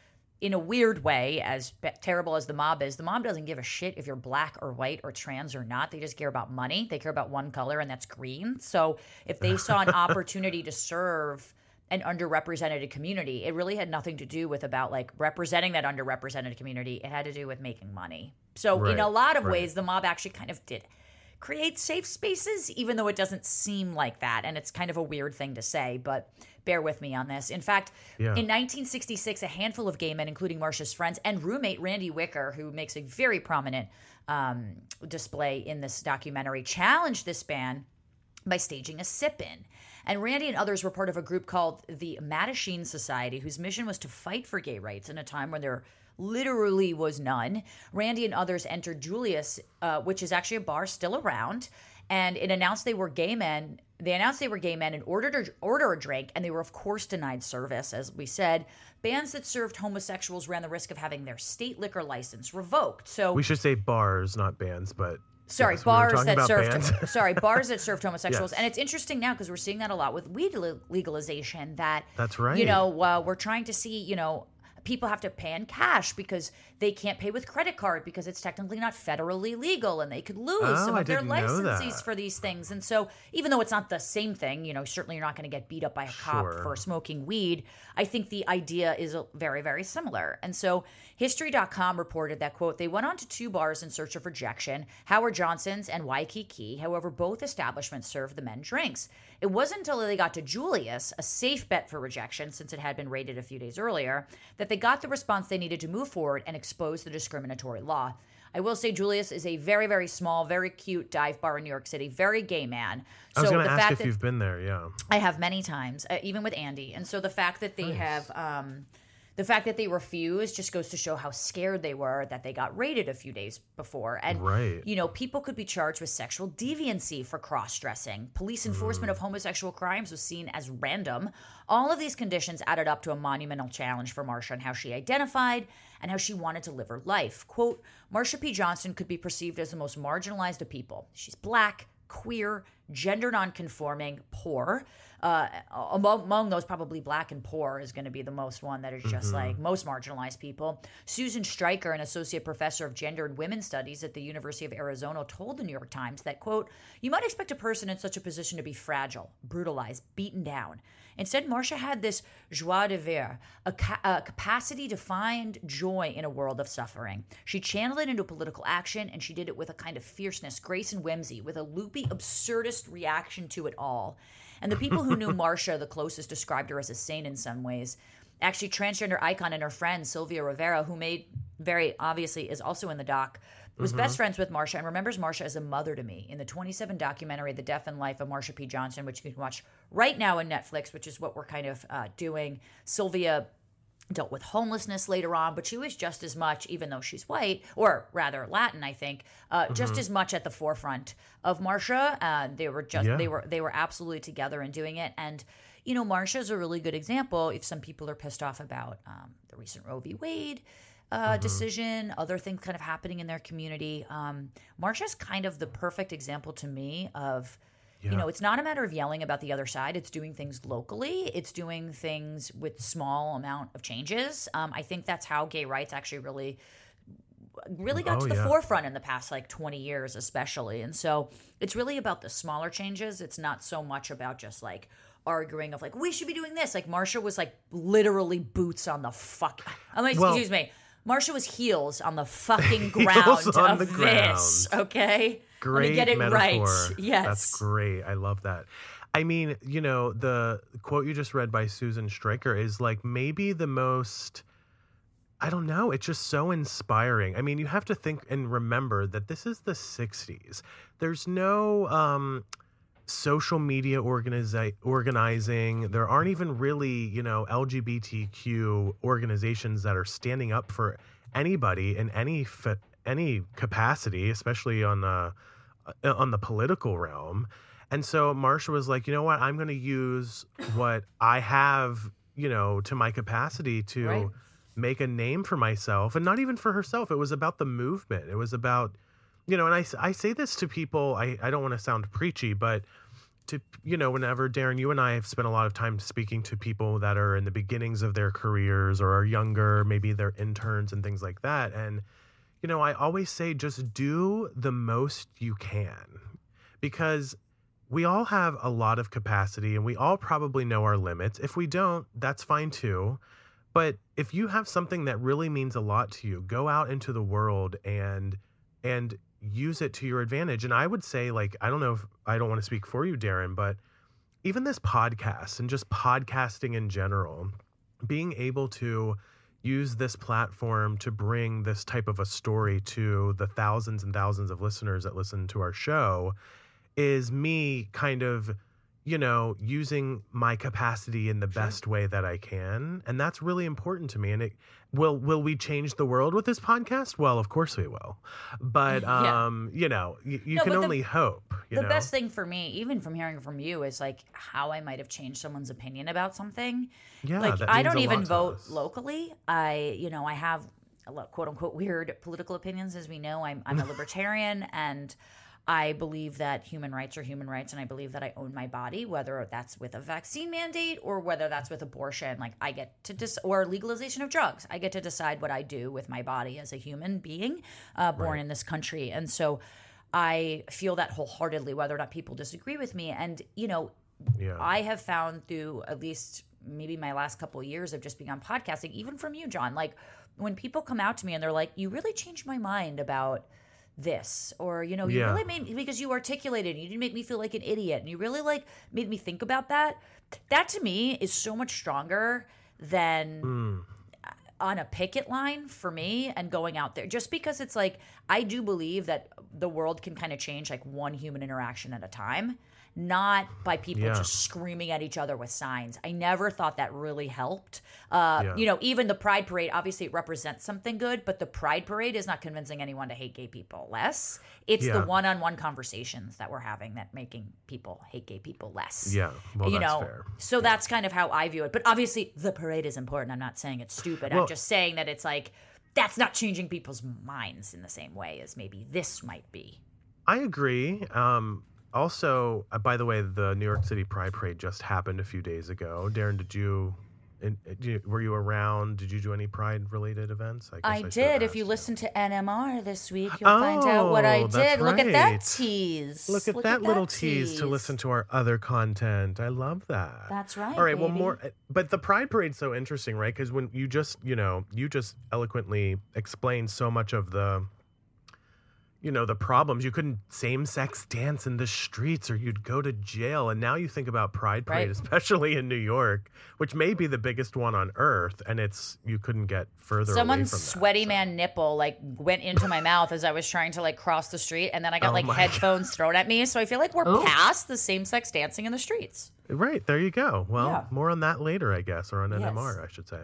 in a weird way as terrible as the mob is the mob doesn't give a shit if you're black or white or trans or not they just care about money they care about one color and that's green so if they saw an <laughs> opportunity to serve an underrepresented community it really had nothing to do with about like representing that underrepresented community it had to do with making money so in a lot of right. ways the mob actually kind of did create safe spaces, even though it doesn't seem like that. And it's kind of a weird thing to say, but bear with me on this. In fact, Yeah. in 1966, a handful of gay men, including Marsha's friends and roommate Randy Wicker, who makes a very prominent um, display in this documentary, challenged this ban by staging a sip in. And Randy and others were part of a group called the Mattachine Society, whose mission was to fight for gay rights in a time when there literally was none. Randy and others entered Julius, uh, which is actually a bar still around, and it announced they were gay men. They announced they were gay men and ordered a, order a drink, and they were of course denied service. As we said, bands that served homosexuals ran the risk of having their state liquor license revoked. So We should say bars, not bands, but sorry yes, bars talking that served bands. <laughs> sorry bars that served <laughs> homosexuals Yes. and it's interesting now because we're seeing that a lot with weed legalization that That's right. you know uh, we're trying to see you know people have to pay in cash because they can't pay with credit card because it's technically not federally legal and they could lose Oh, some I of their licenses for these things. And so even though it's not the same thing you know certainly you're not going to get beat up by a cop Sure. for smoking weed. I think the idea is very very similar. And so history.com reported that quote they went on to two bars in search of rejection howard johnson's and waikiki. However both establishments served the men drinks. It wasn't until they got to julius a safe bet for rejection since it had been raided a few days earlier that they got the response they needed to move forward and expose the discriminatory law I will say Julius is a very, very small, very cute dive bar in New York City, very gay man. I was so going the to ask fact if that you've been there. Yeah. I have many times, uh, even with Andy. And so the fact that they have, um, the fact that they refused just goes to show how scared they were that they got raided a few days before. And, Right. you know, people could be charged with sexual deviancy for cross dressing. Police enforcement Mm. of homosexual crimes was seen as random. All of these conditions added up to a monumental challenge for Marsha and how she identified and how she wanted to live her life. Quote Marsha P. Johnson could be perceived as the most marginalized of people. She's black, queer, gender nonconforming, poor. Uh, among, among those, probably black and poor is going to be the most one that is just like most marginalized people. Susan Stryker, an associate professor of gender and women's studies at the University of Arizona, told the New York Times that, quote, you might expect a person in such a position to be fragile, brutalized, beaten down. Instead, Marsha had this joie de vivre, a, ca- a capacity to find joy in a world of suffering. She channeled it into political action, and she did it with a kind of fierceness, grace, and whimsy, with a loopy, absurdist reaction to it all. And the people who knew <laughs> Marsha the closest described her as a saint in some ways. Actually, transgender icon and her friend Sylvia Rivera, who made very obviously is also in the doc, was best friends with Marsha and remembers Marsha as a mother to me in the 27 documentary The Death and Life of Marsha P. Johnson, which you can watch right now on Netflix, which is what we're kind of uh, doing. Sylvia dealt with homelessness later on, but she was just as much, even though she's white, or rather Latin, I think, uh, just as much at the forefront of Marsha. Uh, they were just Yeah. they were they were absolutely together in doing it, and you know, Marsha is a really good example. If some people are pissed off about um, the recent Roe v. Wade. Uh, decision, other things kind of happening in their community. Um, Marsha's kind of the perfect example to me of, you know, it's not a matter of yelling about the other side. It's doing things locally. It's doing things with small amount of changes. Um, I think that's how gay rights actually really really got Oh, to the yeah. forefront in the past like 20 years especially and so it's really about the smaller changes it's not so much about just like arguing of like we should be doing this like marsha was like literally boots on the fuck i'm like Well- excuse me marsha was heels on the <laughs> fucking ground on of the this ground. okay Great let me get it metaphor. right yes That's great. I love that. I mean, you know, the quote you just read by Susan Stryker is like maybe the most I don't know, it's just so inspiring. I mean, you have to think and remember that this is the 60s. There's no um social media organizi- organizing. There aren't even really, you know, LGBTQ organizations that are standing up for anybody in any fa- any capacity, especially on the uh, on the political realm. And so Marsha was like, you know what? I'm going to use what I have, you know, to my capacity to Right. make a name for myself, and not even for herself. It was about the movement. It was about, you know, and I I say this to people. I I don't want to sound preachy, but to you know whenever daryn you and i have spent a lot of time speaking to people that are in the beginnings of their careers or are younger maybe they're interns and things like that. And you know i always say just do the most you can because we all have a lot of capacity and we all probably know our limits. If we don't that's fine too. But if you have something that really means a lot to you go out into the world and and use it to your advantage. And i would say like i don't know if i don't want to speak for you daryn but even this podcast and just podcasting in general being able to use this platform to bring this type of a story to the thousands and thousands of listeners that listen to our show is me kind of you know using my capacity in the best way that i can and that's really important to me and it will will we change the world with this podcast well of course we will but <laughs> Yeah. um you know you, you No, can but the- only hope you the know best thing for me, even from hearing from you, is like how I might have changed someone's opinion about something. yeah like I don't even vote us. locally. I, you know, I have a lot, quote unquote weird political opinions, as we know. I'm, I'm a <laughs> libertarian, and I believe that human rights are human rights, and I believe that I own my body, whether that's with a vaccine mandate or whether that's with abortion. Like I get to dis- or legalization of drugs. I get to decide what I do with my body as a human being uh, born in this country, and so. I feel that wholeheartedly, whether or not people disagree with me. And, you know, yeah I have found through at least maybe my last couple of years of just being on podcasting, even from you, John, like when people come out to me and they're like, you really changed my mind about this or you know you Yeah. really made me because you articulated and you didn't make me feel like an idiot and you really like made me think about that that to me is so much stronger than Mm. on a picket line for me and going out there just because it's like I do believe that the world can kind of change like one human interaction at a time not by people Yeah. just screaming at each other with signs. I never thought that really helped. Uh, Yeah. You know, even the Pride Parade, obviously it represents something good, but the Pride Parade is not convincing anyone to hate gay people less. It's Yeah. the one on one conversations that we're having that making people hate gay people less yeah well you that's know fair so that's kind of how i view it but obviously the parade is important i'm not saying it's stupid Well- i'm just saying that it's like that's not changing people's minds in the same way as maybe this might be I agree. Um, also, uh, by the way, the New York City Pride Parade just happened a few days ago. Daryn, did you, in, uh, were you around? Did you do any Pride related events? guess i, should did if you listen to nmr this week you'll find out what i Oh, did look at that tease Look at that little tease to listen to our other content. I love that. That's right, All right, well, more, uh, but the Pride Parade's so interesting, right? Because when you just, you know, you just eloquently explained so much of the, you know, the problems. You couldn't same sex dance in the streets or you'd go to jail. And now you think about Pride Parade, Right. especially in New York, which may be the biggest one on earth. And it's, you couldn't get further away Someone's from that, sweaty so. man nipple like went into my mouth as I was trying to like cross the street, and then I got Oh like headphones thrown at me. So I feel like we're Ooh. past the same sex dancing in the streets. Right, there you go. Well, Yeah. more on that later, I guess, or on Yes. NMR, I should say.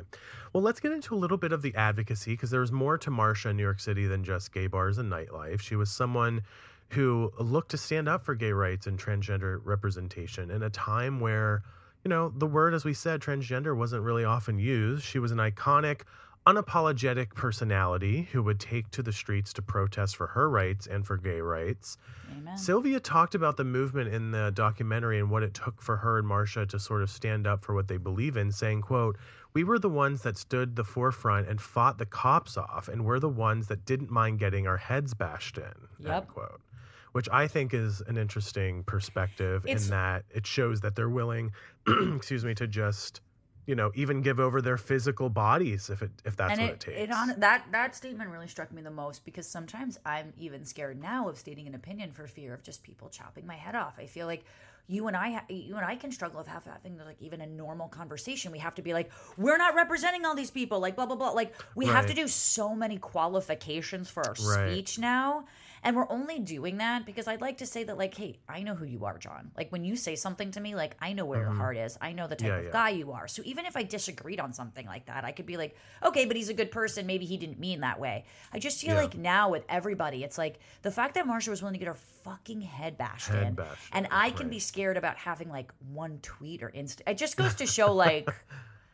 Well, let's get into a little bit of the advocacy because there's more to Marsha in New York City than just gay bars and nightlife. She was someone who looked to stand up for gay rights and transgender representation in a time where, you know, the word, as we said, transgender wasn't really often used. She was an iconic, unapologetic personality who would take to the streets to protest for her rights and for gay rights. Amen. Sylvia talked about the movement in the documentary and what it took for her and Marsha to sort of stand up for what they believe in, saying, quote, We were the ones that stood the forefront and fought the cops off, and we're the ones that didn't mind getting our heads bashed in. Yep. quote. Which I think is an interesting perspective It's- in that it shows that they're willing, <clears throat> excuse me, to just, you know, even give over their physical bodies if it if that's and what it, it, takes. it on that that statement really struck me the most because sometimes I'm even scared now of stating an opinion for fear of just people chopping my head off. I feel like you and I, you and I can struggle with having like even a normal conversation. We have to be like, we're not representing all these people, like blah blah blah. Like we have to do so many qualifications for our Right. speech now. And we're only doing that because I'd like to say that, like, hey, I know who you are, John. Like, when you say something to me, like, I know where your heart is. I know the type Mm-hmm. Yeah, of yeah. guy you are. So even if I disagreed on something like that, I could be like, okay, but he's a good person. Maybe he didn't mean that way. I just feel Yeah. like now with everybody, it's like the fact that Marsha was willing to get her fucking head bashed Head in. bashed and I can right. be scared about having like one tweet or insta. It just goes to <laughs> show, like,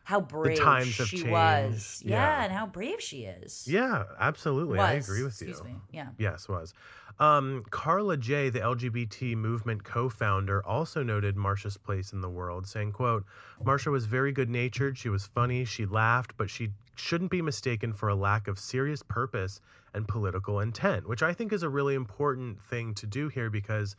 how brave times have she was. changed. Yeah, Yeah. and how brave she is. yeah, absolutely. I agree with you. Excuse me. Yeah. Yes, was. Um, Karla Jay, the LGBT movement co-founder, also noted Marsha's place in the world, saying, quote, Marsha was very good-natured, she was funny, she laughed, but she shouldn't be mistaken for a lack of serious purpose and political intent, which I think is a really important thing to do here because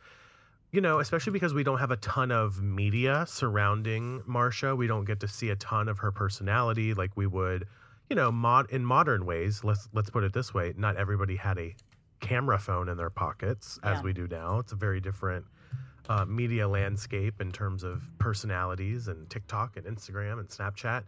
you know, especially because we don't have a ton of media surrounding Marsha. We don't get to see a ton of her personality like we would, you know, mod in modern ways. Let's let's put it this way: not everybody had a camera phone in their pockets as Yeah. we do now. It's a very different uh, media landscape in terms of personalities and TikTok and Instagram and Snapchat.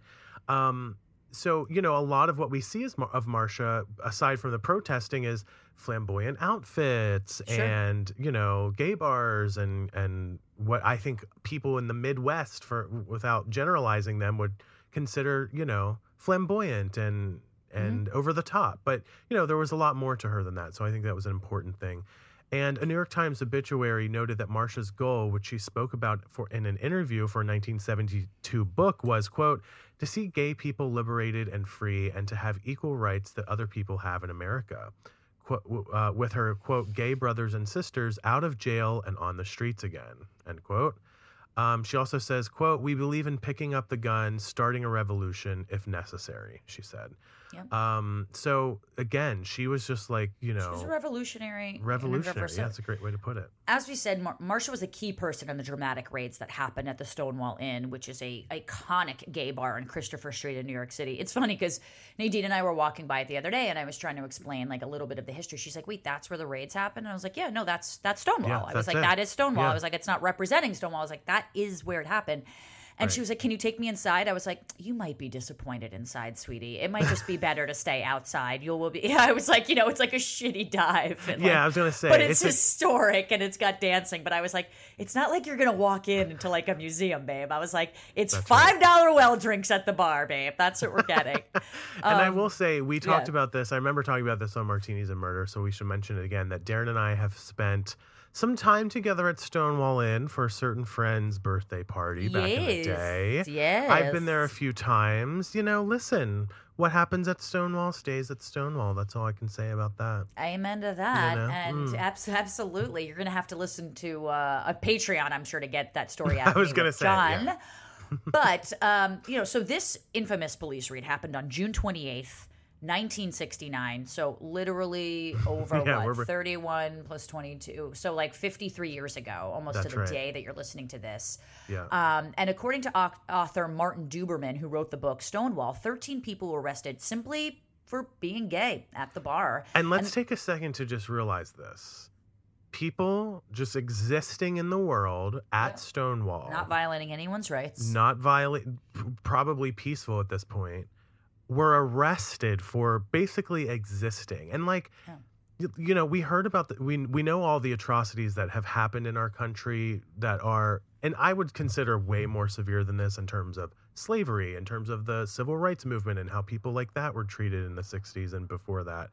Um, so you know, a lot of what we see is of Marsha, aside from the protesting, is flamboyant outfits Sure. and you know, gay bars and and what I think people in the Midwest, for without generalizing them, would consider you know flamboyant and mm-hmm. and over the top. But you know, there was a lot more to her than that. So I think that was an important thing. And a New York Times obituary noted that Marsha's goal, which she spoke about for in an interview for a 1972 book, was quote to see gay people liberated and free, and to have equal rights that other people have in America. Uh, with her quote gay brothers and sisters out of jail and on the streets again end quote. Um, she also says, quote, we believe in picking up the gun, starting a revolution if necessary, she said. Yep. Um, so again, she was just like, you know, She was a revolutionary. in and of revolutionary. Yeah, that's a great way to put it. as we said, Mar- Marsha was a key person in the dramatic raids that happened at the Stonewall Inn, which is a iconic gay bar on Christopher Street in New York City. It's funny because Nadine and I were walking by it the other day, and I was trying to explain like a little bit of the history. She's like, "Wait, that's where the raids happened?" And I was like, "Yeah, no, that's that's Stonewall." Yeah, I was like, it. "That is Stonewall." Yeah. I was like, "It's not representing Stonewall." I was like, "That is where it happened." And she was like, "Can you take me inside?" I was like, "You might be disappointed inside, sweetie. It might just be <laughs> better to stay outside. You will be." Yeah, <laughs> I was like, you know, it's like a shitty dive. and, <laughs> Yeah, like- I was gonna say but it's, it's a- historic and it's got dancing. But I was like, it's not like you're gonna walk in into like a museum, babe. I was like, it's That's five dollar well drinks at the bar, babe. That's what we're getting. and I Um, will say, we talked yeah. about this. I remember talking about this on Martinis and Murder, so we should mention it again that Daryn and I have spent some time together at Stonewall Inn for a certain friend's birthday party back in the Yes, day. yes. I've been there a few times. You know, listen, what happens at Stonewall stays at Stonewall. That's all I can say about that. Amen to that. know? And Mm. abs- absolutely, you're gonna have to listen to uh, a Patreon, I'm sure, to get that story <laughs> out. I was gonna say, John. yeah. but um, you know, so this infamous police raid happened on June 28th. 1969 so literally <laughs> over Yeah, what 31 plus 22 so like 53 years ago almost to the right. day that you're listening to this Yeah. um, and according to author Martin Duberman, who wrote the book Stonewall, 13 people were arrested simply for being gay at the bar. And let's take a second to just realize this. People just existing in the world at Yeah. Stonewall, Not violating anyone's rights. not violate, probably peaceful at this point, were arrested for basically existing. And like, Yeah. you, you know, we heard about the, we we know all the atrocities that have happened in our country that are, and I would consider way more severe than this in terms of slavery, in terms of the civil rights movement, and how people like that were treated in the '60s and before that.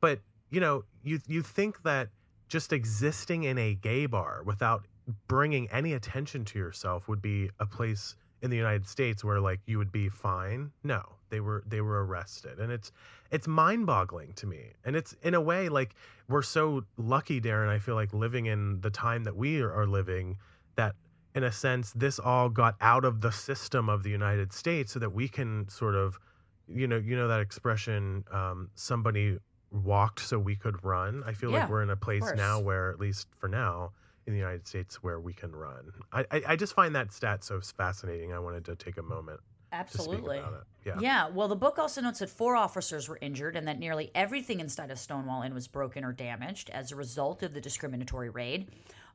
But you know, you you think that just existing in a gay bar without bringing any attention to yourself would be a place in the United States where like you would be fine. No, they were they were arrested, and it's it's mind boggling to me. And it's in a way like we're so lucky, Daryn. I feel like living in the time that we are living that in a sense, this all got out of the system of the United States so that we can sort of, you know, you know that expression, um, somebody walked so we could run. I feel Yeah, like we're in a place now where, at least for now, in the United States, where we can run. I, I, I just find that stat so fascinating. I wanted to take a moment Absolutely. Yeah. Yeah, well, the book also notes that four officers were injured and that nearly everything inside of Stonewall Inn was broken or damaged as a result of the discriminatory raid.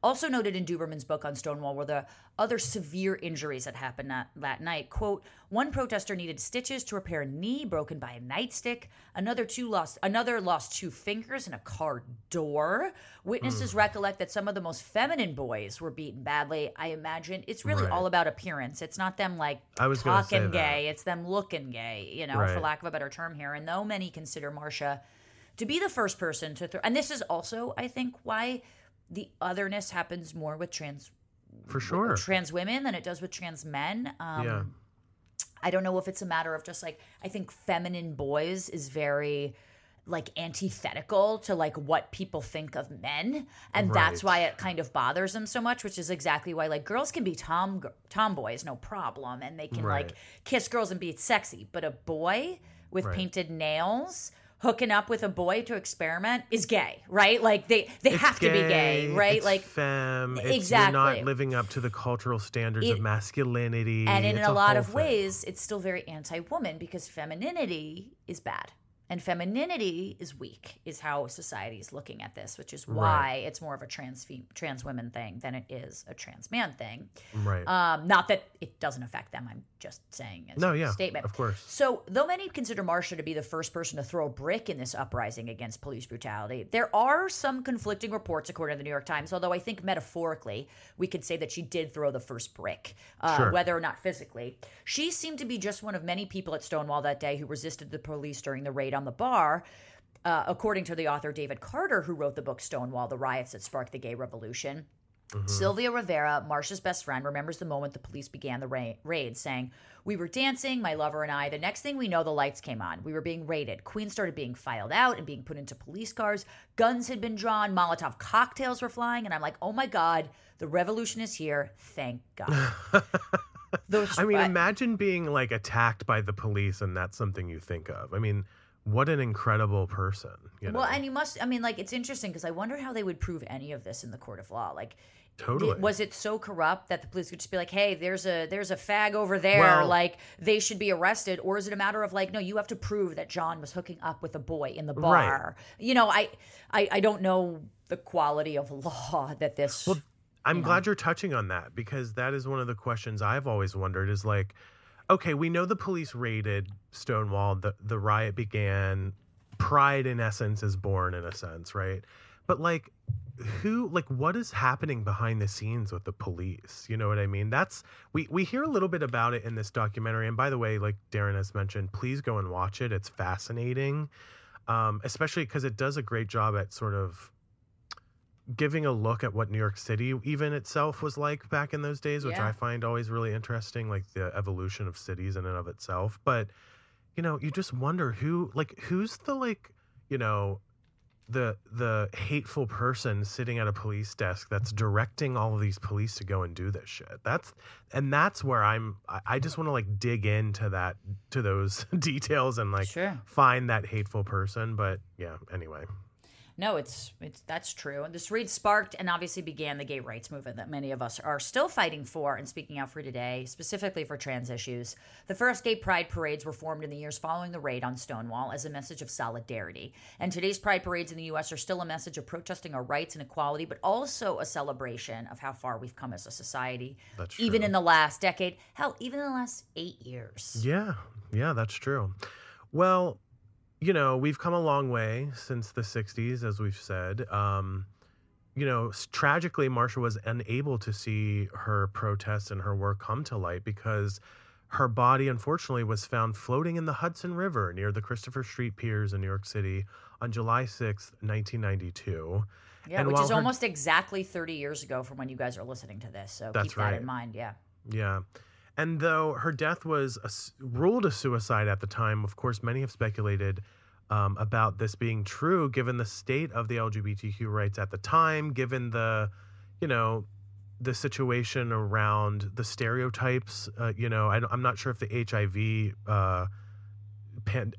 Also noted in Duberman's book on Stonewall were the other severe injuries that happened that, that night. Quote, one protester needed stitches to repair a knee broken by a nightstick. Another two lost another lost two fingers in a car door. Witnesses Hmm. recollect that some of the most feminine boys were beaten badly. I imagine it's really Right. all about appearance. It's not them like I was talking that. gay. It's them looking gay, you know, for lack of a better term here. And though many consider Marsha to be the first person to throw, and this is also, I think, why the otherness happens more with trans For sure. trans women than it does with trans men. Um, yeah. I don't know if it's a matter of just like I think feminine boys is very like antithetical to like what people think of men and that's why it kind of bothers them so much which is exactly why like girls can be tom tomboys no problem and they can Right. like kiss girls and be sexy but a boy with Right. painted nails hooking up with a boy to experiment is gay right like they they It's have to be gay right like femme. It's, Exactly. You're not living up to the cultural standards It- of masculinity. and in It's a lot of thing. ways it's still very anti-woman because femininity is bad and femininity is weak is how society is looking at this which is why it's more of a trans fem- trans women thing than it is a trans man thing Right. um, not that it doesn't affect them i'm just saying as no, a yeah. statement Of course. so, though many consider marsha to be the first person to throw a brick in this uprising against police brutality, there are some conflicting reports, according to the New York Times. Although I think metaphorically, we could say that she did throw the first brick, uh, Sure. whether or not physically. She seemed to be just one of many people at Stonewall that day who resisted the police during the raid on the bar. Uh, according to the author David Carter, who wrote the book Stonewall, the riots that sparked the gay revolution, Sylvia Rivera, Marsha's best friend, remembers the moment the police began the ra- raid, saying, We were dancing, my lover and I. The next thing we know, the lights came on. We were being raided. Queens started being filed out and being put into police cars. Guns had been drawn. Molotov cocktails were flying. And I'm like, Oh my God, the revolution is here. Thank God. <laughs> Those, I mean, imagine being like attacked by the police and that's something you think of. I mean, what an incredible person. You know? well, and you must, I mean, like, it's interesting because I wonder how they would prove any of this in the court of law. Like, totally. Was it so corrupt that the police could just be like, "Hey, there's a there's a fag over there, Well- like they should be arrested," or is it a matter of like, no, you have to prove that John was hooking up with a boy in the Right. bar? You know, I, I I don't know the quality of <laughs> law that this. Well, I'm glad you're touching on that because that is one of the questions I've always wondered is like, okay, we know the police raided Stonewall, the, the riot began, pride in essence is born in a sense, right? But like, who, like, what is happening behind the scenes with the police? You know what I mean? That's, we, we hear a little bit about it in this documentary. And by the way, like Daryn has mentioned, please go and watch it. It's fascinating, um, especially because it does a great job at sort of, giving a look at what New York City even itself was like back in those days, which Yeah. I find always really interesting, like the evolution of cities in and of itself. But you know, you just wonder who, like, who's the like, you know, the the hateful person sitting at a police desk that's directing all of these police to go and do this shit. That's and that's where I'm. I, I just want to like dig into that to those <laughs> details and like Sure. find that hateful person. But yeah, anyway. No, it's it's that's true. And this raid sparked and obviously began the gay rights movement that many of us are still fighting for and speaking out for today, specifically for trans issues. The first gay pride parades were formed in the years following the raid on Stonewall as a message of solidarity. And today's pride parades in the US are still a message of protesting our rights and equality, but also a celebration of how far we've come as a society. That's true. Even in the last decade, hell, even in the last 8 years. Yeah, yeah, that's true. Well, you know, we've come a long way since the 60s, as we've said. Um, you know, tragically, Marsha was unable to see her protests and her work come to light because her body, unfortunately, was found floating in the Hudson River near the Christopher Street Piers in New York City on July 6th, 1992. Yeah, And which is her- almost exactly 30 years ago from when you guys are listening to this. So That's keep that right. in mind. Yeah. Yeah. And though her death was a ruled a suicide at the time, of course, many have speculated um, about this being true given the state of the LGBTQ rights at the time, given the, you know, the situation around the stereotypes. Uh, you know, I, am not sure if the HIV uh,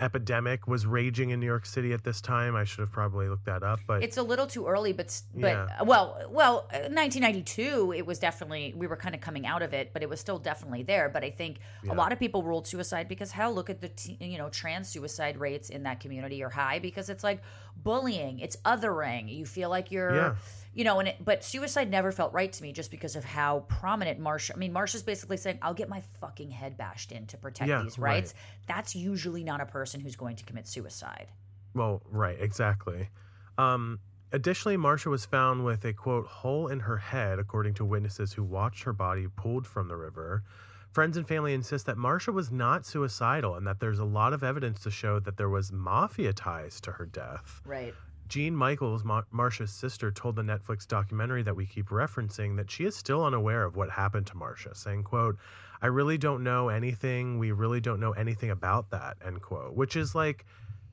epidemic was raging in New York City at this time. I should have probably looked that up, but it's a little too early. But but Yeah. well well, uh, 1992 it was definitely we were kind of coming out of it, but it was still definitely there. But I think a lot of people ruled suicide because hell, look at the t- you know trans suicide rates in that community are high because it's like bullying, it's othering. You feel like you're. Yeah. You know, and it, but suicide never felt right to me just because of how prominent Marsha. I mean, Marsha's basically saying, "I'll get my fucking head bashed in to protect Yeah, these right. rights." That's usually not a person who's going to commit suicide. Well, right, exactly. Um, additionally, Marsha was found with a quote hole in her head, according to witnesses who watched her body pulled from the river. Friends and family insist that Marsha was not suicidal and that there's a lot of evidence to show that there was mafia ties to her death. Right. Jean Michaels, Mar- Marsha's sister, told the Netflix documentary that we keep referencing that she is still unaware of what happened to Marsha, saying, quote, I really don't know anything. We really don't know anything about that, end quote. Which is like,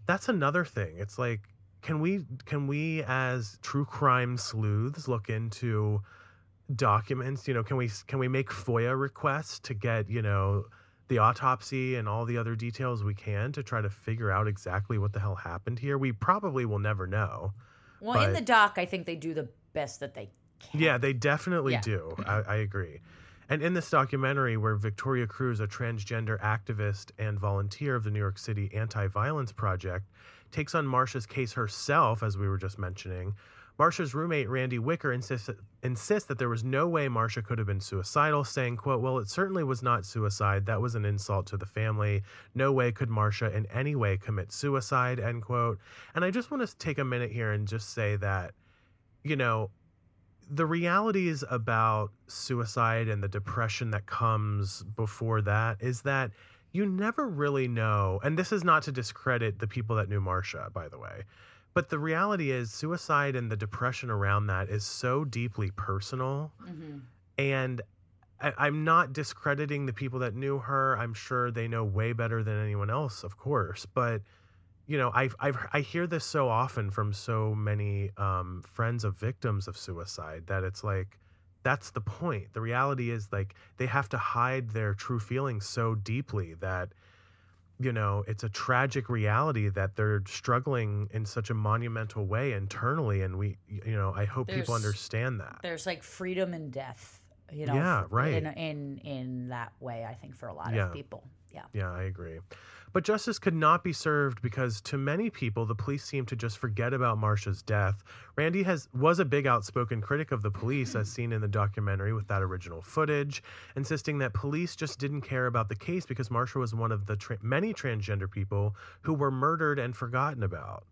that's another thing. It's like, can we can we as true crime sleuths look into documents? You know, can we can we make FOIA requests to get, you know, the autopsy and all the other details we can to try to figure out exactly what the hell happened here. We probably will never know. Well, in the doc, I think they do the best that they can. Yeah, they definitely Yeah. do. I, I agree. And in this documentary, where Victoria Cruz, a transgender activist and volunteer of the New York City Anti Violence Project, takes on Marsha's case herself, as we were just mentioning, Marsha's roommate, Randy Wicker, insists, insists that there was no way Marsha could have been suicidal, saying, quote, well, it certainly was not suicide. That was an insult to the family. No way could Marsha in any way commit suicide, end quote. And I just want to take a minute here and just say that, you know, the realities about suicide and the depression that comes before that is that you never really know. And this is not to discredit the people that knew Marsha, by the way. But the reality is, suicide and the depression around that is so deeply personal. Mm-hmm. And I, I'm not discrediting the people that knew her. I'm sure they know way better than anyone else, of course. But you know, I've, I've I hear this so often from so many um, friends of victims of suicide that it's like that's the point. The reality is like they have to hide their true feelings so deeply that you know it's a tragic reality that they're struggling in such a monumental way internally, and we you know I hope people understand that. There's like freedom and death. You know. Yeah, right. In in in that way, I think for a lot Yeah. of people. Yeah. Yeah, I agree. But justice could not be served because to many people the police seem to just forget about Marsha's death. Randy has was a big outspoken critic of the police as seen in the documentary with that original footage, insisting that police just didn't care about the case because Marsha was one of the tra- many transgender people who were murdered and forgotten about.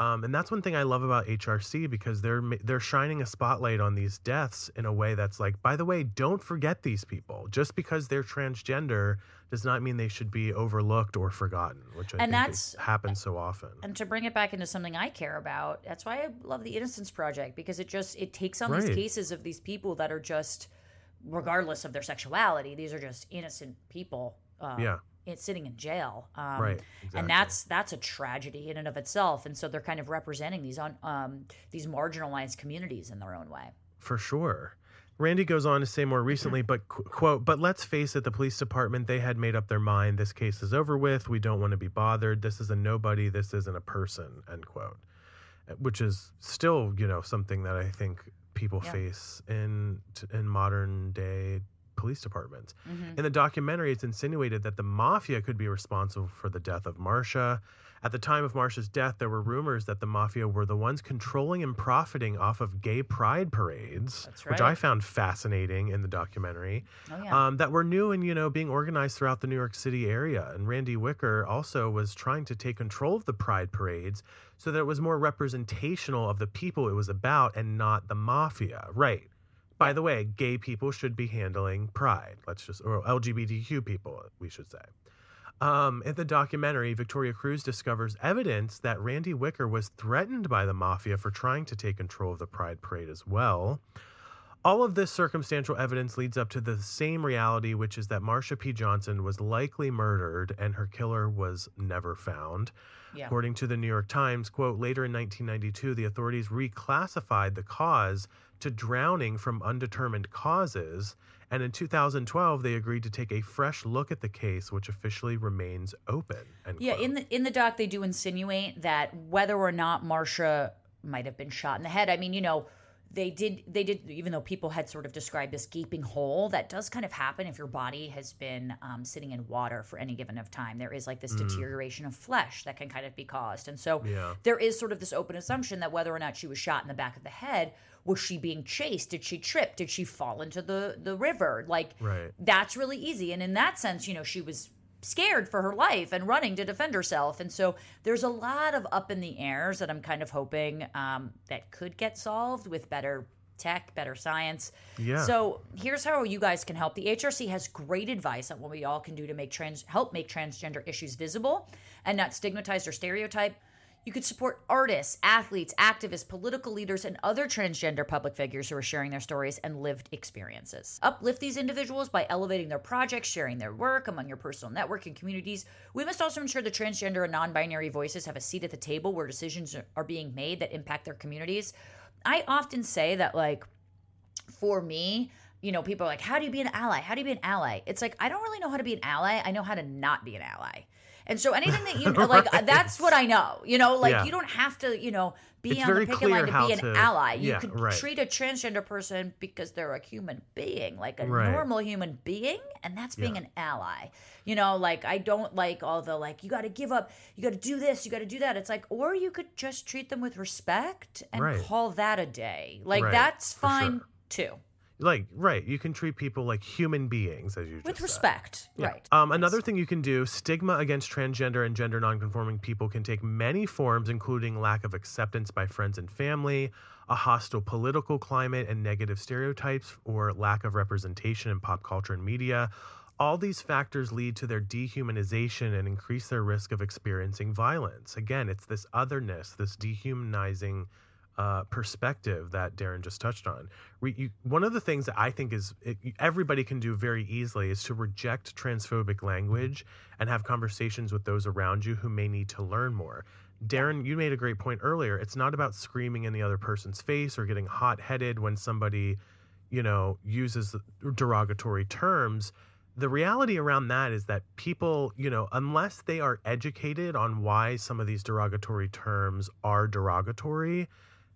Um, and that's one thing I love about HRC because they're they're shining a spotlight on these deaths in a way that's like, by the way, don't forget these people. Just because they're transgender does not mean they should be overlooked or forgotten, which I And think that's- happens so often. And to bring it back into something I care about, that's why I love the Innocence Project because it just it takes on Right. these cases of these people that are just, regardless of their sexuality, these are just innocent people. Uh, Yeah. It's sitting in jail. Um, Right, exactly. And that's that's a tragedy in and of itself. And so they're kind of representing these on um, these marginalized communities in their own way. For sure. Randy goes on to say more recently, but qu- quote, but let's face it, the police department, they had made up their mind. This case is over with. We don't want to be bothered. This is a nobody. This isn't a person, end quote. Uh, Which is still, you know, something that I think people Yeah. face in in modern day police departments. Mhm. In the documentary, it's insinuated that the mafia could be responsible for the death of Marsha. At the time of Marsha's death, there were rumors that the mafia were the ones controlling and profiting off of gay pride parades, That's which. I found fascinating in the documentary. Oh yeah. Um, that were new and you know being organized throughout the New York City area. And Randy Wicker also was trying to take control of the pride parades so that it was more representational of the people it was about and not the mafia. Right. By the way, gay people should be handling pride. Let's just or LGBTQ people, we should say. Um, in the documentary, Victoria Cruz discovers evidence that Randy Wicker was threatened by the mafia for trying to take control of the Pride Parade as well. All of this circumstantial evidence leads up to the same reality, which is that Marsha P. Johnson was likely murdered and her killer was never found. Yeah. According to the New York Times, quote, later in 1992, the authorities reclassified the cause to drowning from undetermined causes. And in 2012, they agreed to take a fresh look at the case, which officially remains open. Yeah, quote. in the in the doc they do insinuate that whether or not Marsha might have been shot in the head. I mean, you know, they did they did even though people had sort of described this gaping hole that does kind of happen if your body has been um, sitting in water for any given of time there is like this deterioration of flesh that can kind of be caused and so Yeah. there is sort of this open assumption that whether or not she was shot in the back of the head was she being chased did she trip did she fall into the the river like Right. that's really easy. And in that sense, you know, she was scared for her life and running to defend herself. And so there's a lot of up in the airs that I'm kind of hoping um, that could get solved with better tech, better science. Yeah. So here's how you guys can help. The HRC has great advice on what we all can do to make trans help make transgender issues visible and not stigmatized or stereotyped. You could support artists, athletes, activists, political leaders, and other transgender public figures who are sharing their stories and lived experiences. Uplift these individuals by elevating their projects, sharing their work among your personal network and communities. We must also ensure that transgender and non binary voices have a seat at the table where decisions are being made that impact their communities. I often say that, like, for me, you know, people are like, how do you be an ally? How do you be an ally? It's like, I don't really know how to be an ally. I know how to not be an ally. And so anything that you <laughs> like, Right. that's what I know. You know, like Yeah. you don't have to, you know, be It's on the picket line to be an to- ally. You yeah, could right. treat a transgender person because they're a human being, like a Right. normal human being, and that's being Yeah. an ally. You know, like I don't like all the like, you got to give up, you got to do this, you got to do that. It's like, or you could just treat them with respect and call that a day. Like that's for sure. fine too. Like, right. You can treat people like human beings, as you just with respect Yeah. right Um, another thing you can do stigma against transgender and gender nonconforming people can take many forms, including lack of acceptance by friends and family, a hostile political climate, and negative stereotypes, or lack of representation in pop culture and media. All these factors lead to their dehumanization and increase their risk of experiencing violence. Again, it's this otherness, this dehumanizing uh, perspective that Daryn just touched on. Re, you, one of the things that I think is it, everybody can do very easily is to reject transphobic language and have conversations with those around you who may need to learn more. Daryn, you made a great point earlier. It's not about screaming in the other person's face or getting hot headed when somebody, you know, uses derogatory terms. The reality around that is that people, you know, unless they are educated on why some of these derogatory terms are derogatory,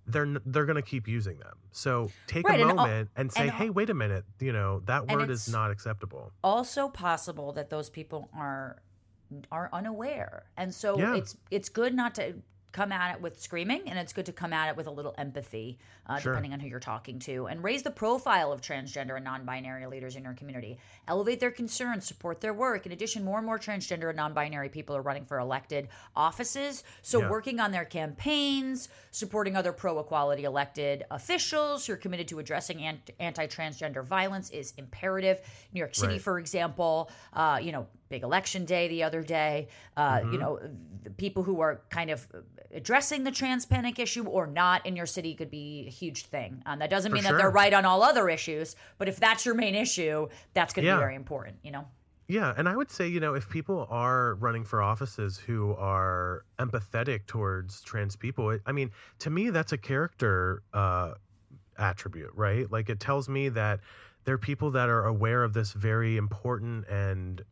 they're they're going to keep using them. So take Right, a and al- moment and say, and "Hey, wait a minute, you know, that word is not acceptable." also possible that those people are are unaware and so Yeah. it's it's good not to come at it with screaming and it's good to come at it with a little empathy uh, Sure. depending on who you're talking to and raise the profile of transgender and non-binary leaders in your community elevate their concerns support their work in addition more and more transgender and non-binary people are running for elected offices so Yeah. working on their campaigns supporting other pro-equality elected officials who are committed to addressing ant- anti-transgender violence is imperative new york city Right. for example uh, you know big election day the other day uh, Mm-hmm. you know the people who are kind of addressing the trans panic issue or not in your city could be a huge thing um, that doesn't For mean that they're right on all other issues but if that's your main issue that's going to Yeah. be very important you know Yeah, and I would say, you know, if people are running for offices who are empathetic towards trans people, it, I mean, to me, that's a character uh, attribute, right? Like it tells me that they're people that are aware of this very important and,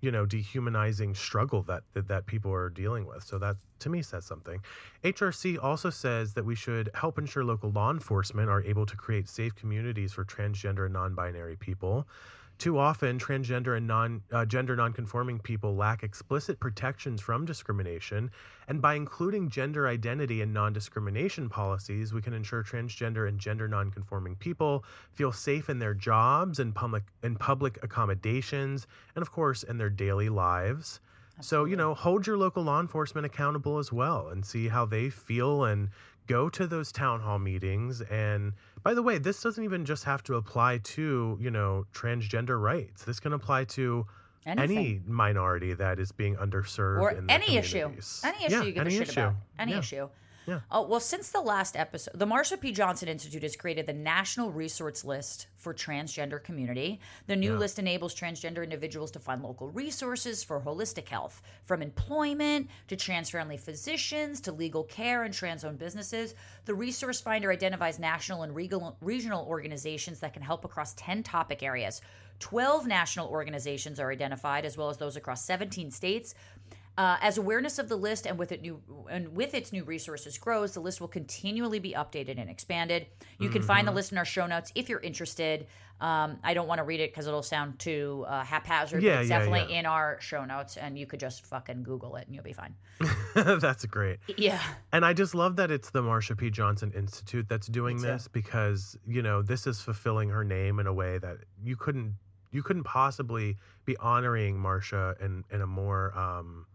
you know, dehumanizing struggle that, that that people are dealing with. So that to me says something. HRC also says that we should help ensure local law enforcement are able to create safe communities for transgender and non-binary people. Too often, transgender and non uh, gender nonconforming people lack explicit protections from discrimination, and by including gender identity and non-discrimination policies, we can ensure transgender and gender nonconforming people feel safe in their jobs and public in public accommodations, and of course, in their daily lives. So, you know, hold your local law enforcement accountable as well and see how they feel and go to those town hall meetings. And by the way, this doesn't even just have to apply to, you know, transgender rights. This can apply to any minority that is being underserved or in any issue any issue Yeah, you give any a shit issue. about any Yeah. issue Yeah. Oh, well, since the last episode, the Marsha P. Johnson Institute has created the National Resource List for Transgender Community. The new list enables transgender individuals to find local resources for holistic health, from employment to trans friendly physicians to legal care and trans owned businesses. The Resource Finder identifies national and regal, regional organizations that can help across 10 topic areas. 12 national organizations are identified, as well as those across 17 states. Uh, as awareness of the list and with it new and with its new resources grows, the list will continually be updated and expanded. You can find Mm-hmm. the list in our show notes if you're interested. Um, I don't want to read it because it'll sound too uh, haphazard. Yeah, but it's yeah, definitely yeah. in our show notes, and you could just fucking Google it and you'll be fine. <laughs> That's great. Yeah, And I just love that it's the Marsha P. Johnson Institute that's doing this because, you know, this is fulfilling her name in a way that you couldn't you couldn't possibly be honoring Marsha in, in a more um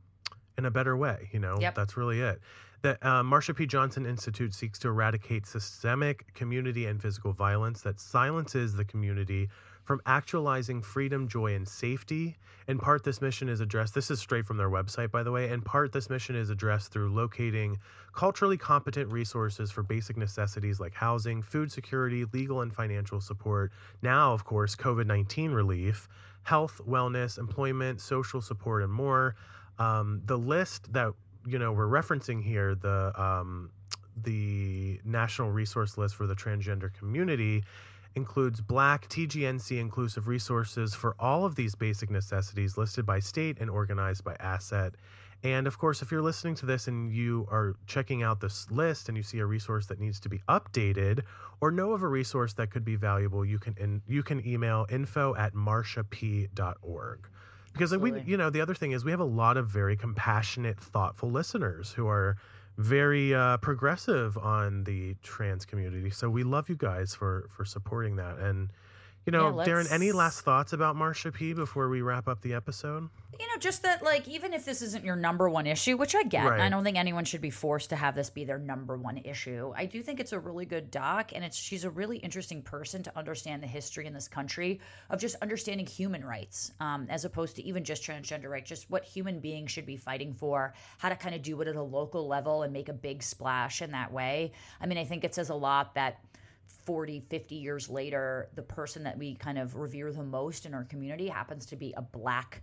in a better way, you know. Yep. That's really it. The uh, Marsha P. Johnson Institute seeks to eradicate systemic community and physical violence that silences the community from actualizing freedom, joy, and safety. In part, this mission is addressed. This is straight from their website, by the way. In part, this mission is addressed through locating culturally competent resources for basic necessities like housing, food security, legal and financial support. Now, of course, COVID 19 relief, health, wellness, employment, social support, and more. Um, the list that you know we're referencing here, the um, the national resource list for the transgender community, includes Black TGNC inclusive resources for all of these basic necessities listed by state and organized by asset. And of course, if you're listening to this and you are checking out this list and you see a resource that needs to be updated or know of a resource that could be valuable, you can in, you can email info at marshap.org. Because we, you know, the other thing is we have a lot of very compassionate, thoughtful listeners who are very uh, progressive on the trans community. So we love you guys for for supporting that. And you know, Yeah, Daryn, any last thoughts about Marsha P before we wrap up the episode? you know, just that, like, even if this isn't your number one issue, which I get, Right. I don't think anyone should be forced to have this be their number one issue. I do think it's a really good doc, and it's she's a really interesting person to understand the history in this country of just understanding human rights, um, as opposed to even just transgender rights, just what human beings should be fighting for, how to kind of do it at a local level and make a big splash in that way. I mean, I think it says a lot that 40, 50 years later, the person that we kind of revere the most in our community happens to be a black,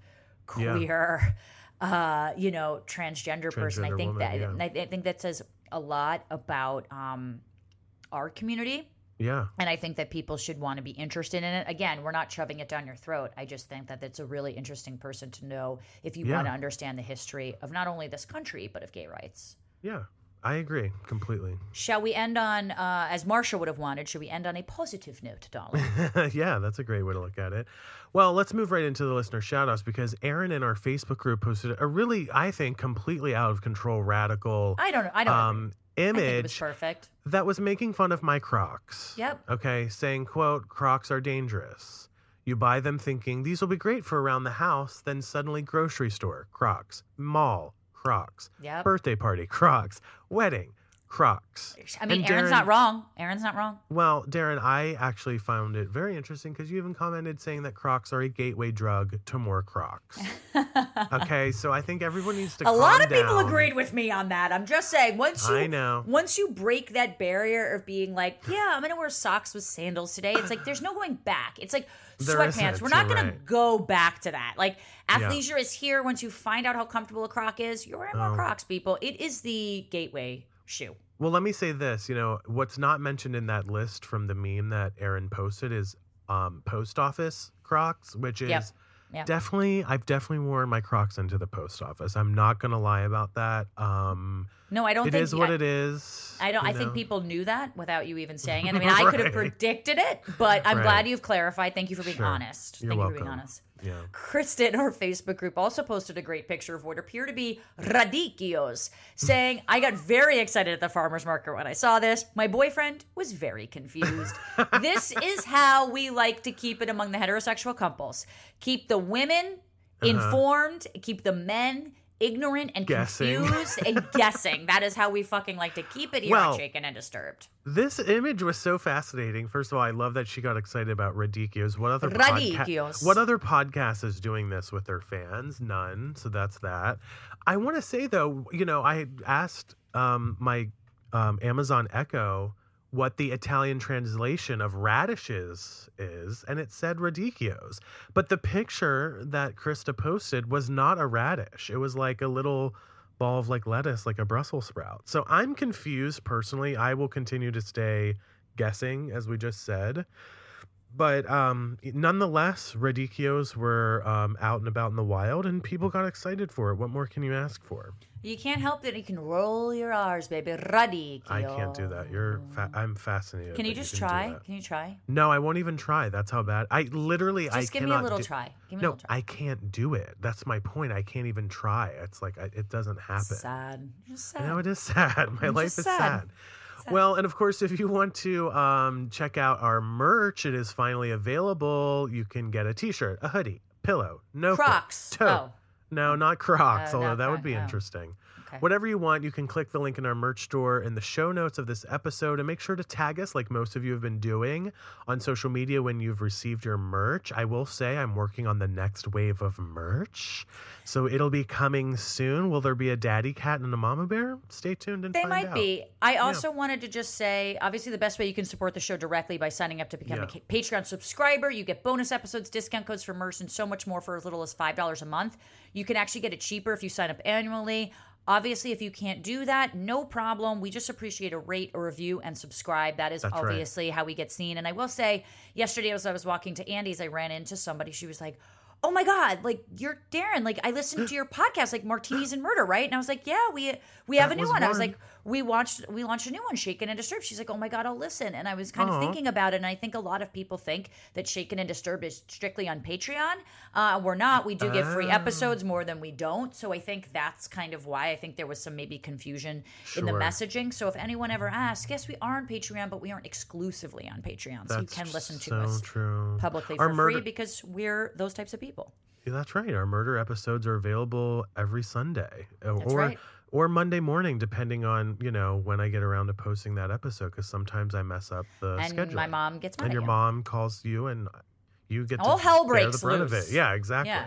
Yeah. queer, uh, you know, transgender, person. I think woman, that yeah. I, I think that says a lot about um, our community. Yeah. And I think that people should want to be interested in it. Again, we're not shoving it down your throat. I just think that it's a really interesting person to know if you Yeah. want to understand the history of not only this country, but of gay rights. Yeah. I agree completely. Shall we end on, uh, as Marsha would have wanted, should we end on a positive note, darling? <laughs> yeah, that's a great way to look at it. Well, let's move right into the listener shoutouts because Aaron in our Facebook group posted a really, I think, completely out of control, radical I don't know. I don't um, I think it was image perfect. that was making fun of my Crocs. Yep. Okay, saying, quote, Crocs are dangerous. You buy them thinking these will be great for around the house, then suddenly grocery store, Crocs, mall, Crocs, Yep. birthday party, Crocs, wedding, Crocs. I mean, And Aaron's Daryn- not wrong. Aaron's not wrong. Well, Daryn, I actually found it very interesting because you even commented saying that Crocs are a gateway drug to more Crocs. <laughs> okay, so I think everyone needs to. A lot of people agreed with me on that. I'm just saying, once you I know. once you break that barrier of being like, yeah, I'm gonna wear socks with sandals today. It's like there's no going back. It's like There sweatpants. We're not gonna right. go back to that. Like Yeah. athleisure is here. Once you find out how comfortable a Croc is, you're wearing more Oh. Crocs, people. It is the gateway shoe. Well, let me say this. You know, what's not mentioned in that list from the meme that Aaron posted is um, post office Crocs, which is Yep. Yep. definitely, I've definitely worn my Crocs into the post office. I'm not going to lie about that. Um, No, I don't it think is what I, it is. I don't. you I think people knew that without you even saying it. I mean, I <laughs> could have predicted it, but I'm Right. glad you've clarified. Thank you for being Sure. honest. You're Thank you for being honest. Yeah. Kristen, our Facebook group, also posted a great picture of what appear to be radicchios, saying, I got very excited at the farmer's market when I saw this. My boyfriend was very confused. <laughs> this is how we like to keep it among the heterosexual couples keep the women Uh-huh. informed, keep the men ignorant and Guessing. confused and <laughs> guessing. That is how we fucking like to keep it here Well, Shaken and Disturbed. This image was so fascinating. First of all, I love that she got excited about Radicchios. What other Radicchios. podca- What other podcast is doing this with their fans? None. So that's that. I want to say though, you know, I asked um, my um, Amazon Echo what the Italian translation of radishes is, and it said radicchios. But the picture that Krista posted was not a radish. It was like a little ball of like lettuce, like a Brussels sprout. So I'm confused personally. I will continue to stay guessing, as we just said. But um, nonetheless, radicchios were um, out and about in the wild, and people got excited for it. What more can you ask for? You can't help that You can roll your R's, baby. Radicchio. I can't do that. You're, fa- I'm fascinated. Can you just do try? Can you try? No, I won't even try. That's how bad. I literally, I Just give me a little do- try. Give me a No, little try. I can't do it. That's my point. I can't even try. It's like I, it doesn't happen. Sad. Just I sad. know it is <laughs> sad. My life is sad. sad. Well, and of course, if you want to um, check out our merch, it is finally available. You can get a T-shirt, a hoodie, pillow, no Crocs. toe. Oh. No, not Crocs. Uh, although not that would be oh. interesting. Okay. Whatever you want, you can click the link in our merch store in the show notes of this episode and make sure to tag us like most of you have been doing on social media when you've received your merch. I will say I'm working on the next wave of merch. So it'll be coming soon. Will there be a daddy cat and a mama bear? Stay tuned and They might out. be. I also wanted to just say, obviously, the best way you can support the show directly by signing up to become Yeah. a Patreon subscriber. You get bonus episodes, discount codes for merch, and so much more for as little as five dollars a month. You can actually get it cheaper if you sign up annually. Obviously, if you can't do that, no problem. We just appreciate a rate, a review, and subscribe. That is That's right. obviously how we get seen. And I will say, yesterday as I was walking to Andy's, I ran into somebody. She was like, "Oh my god, like you're Daryn. Like I listened to your podcast, like Martinis and Murder, right?" And I was like, "Yeah, we we have That a new was one." I was like, "We watched we launched a new one, Shaken and Disturbed." She's like, "Oh my god, I'll listen." And I was kind of thinking about it, and I think a lot of people think that Shaken and Disturbed is strictly on Patreon. Uh, we're not. We do give free Oh. episodes more than we don't. So I think that's kind of why I think there was some maybe confusion in the messaging. So if anyone ever asks, yes, we are on Patreon, but we aren't exclusively on Patreon. so you can listen to so us true. publicly Our for murder- free because we're those types of people. Yeah, that's right. Our murder episodes are available every Sunday, That's or right. Or Monday morning, depending on you know when I get around to posting that episode. Because sometimes I mess up the And schedule. my mom gets mad and your you. mom calls you, and you get All hell breaks the brunt of loose. it. Yeah, exactly. Yeah.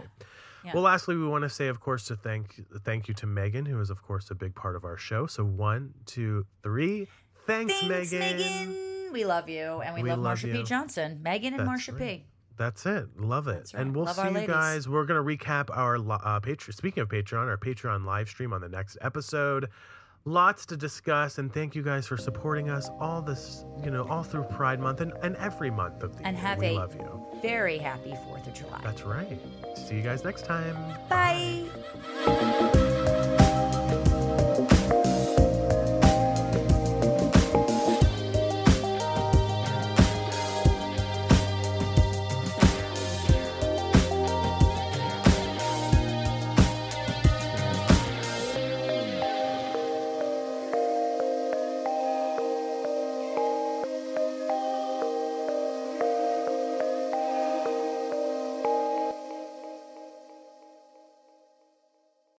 Yeah. Well, lastly, we want to say, of course, to thank thank you to Megan, who is of course a big part of our show. So one, two, three. Thanks, Thanks, Megan. Megan. We love you, and we, We love love Marsha. P. Johnson, Megan, and That's Marsha right. P. That's it. Love it. Right. And we'll Love see you ladies. guys. We're going to recap our uh, Patreon. Speaking of Patreon, our Patreon live stream on the next episode. Lots to discuss. And thank you guys for supporting us all this, you know, all through Pride Month and, and every month of the And year. have we a love you. very happy Fourth of July. That's right. See you guys next time. Bye.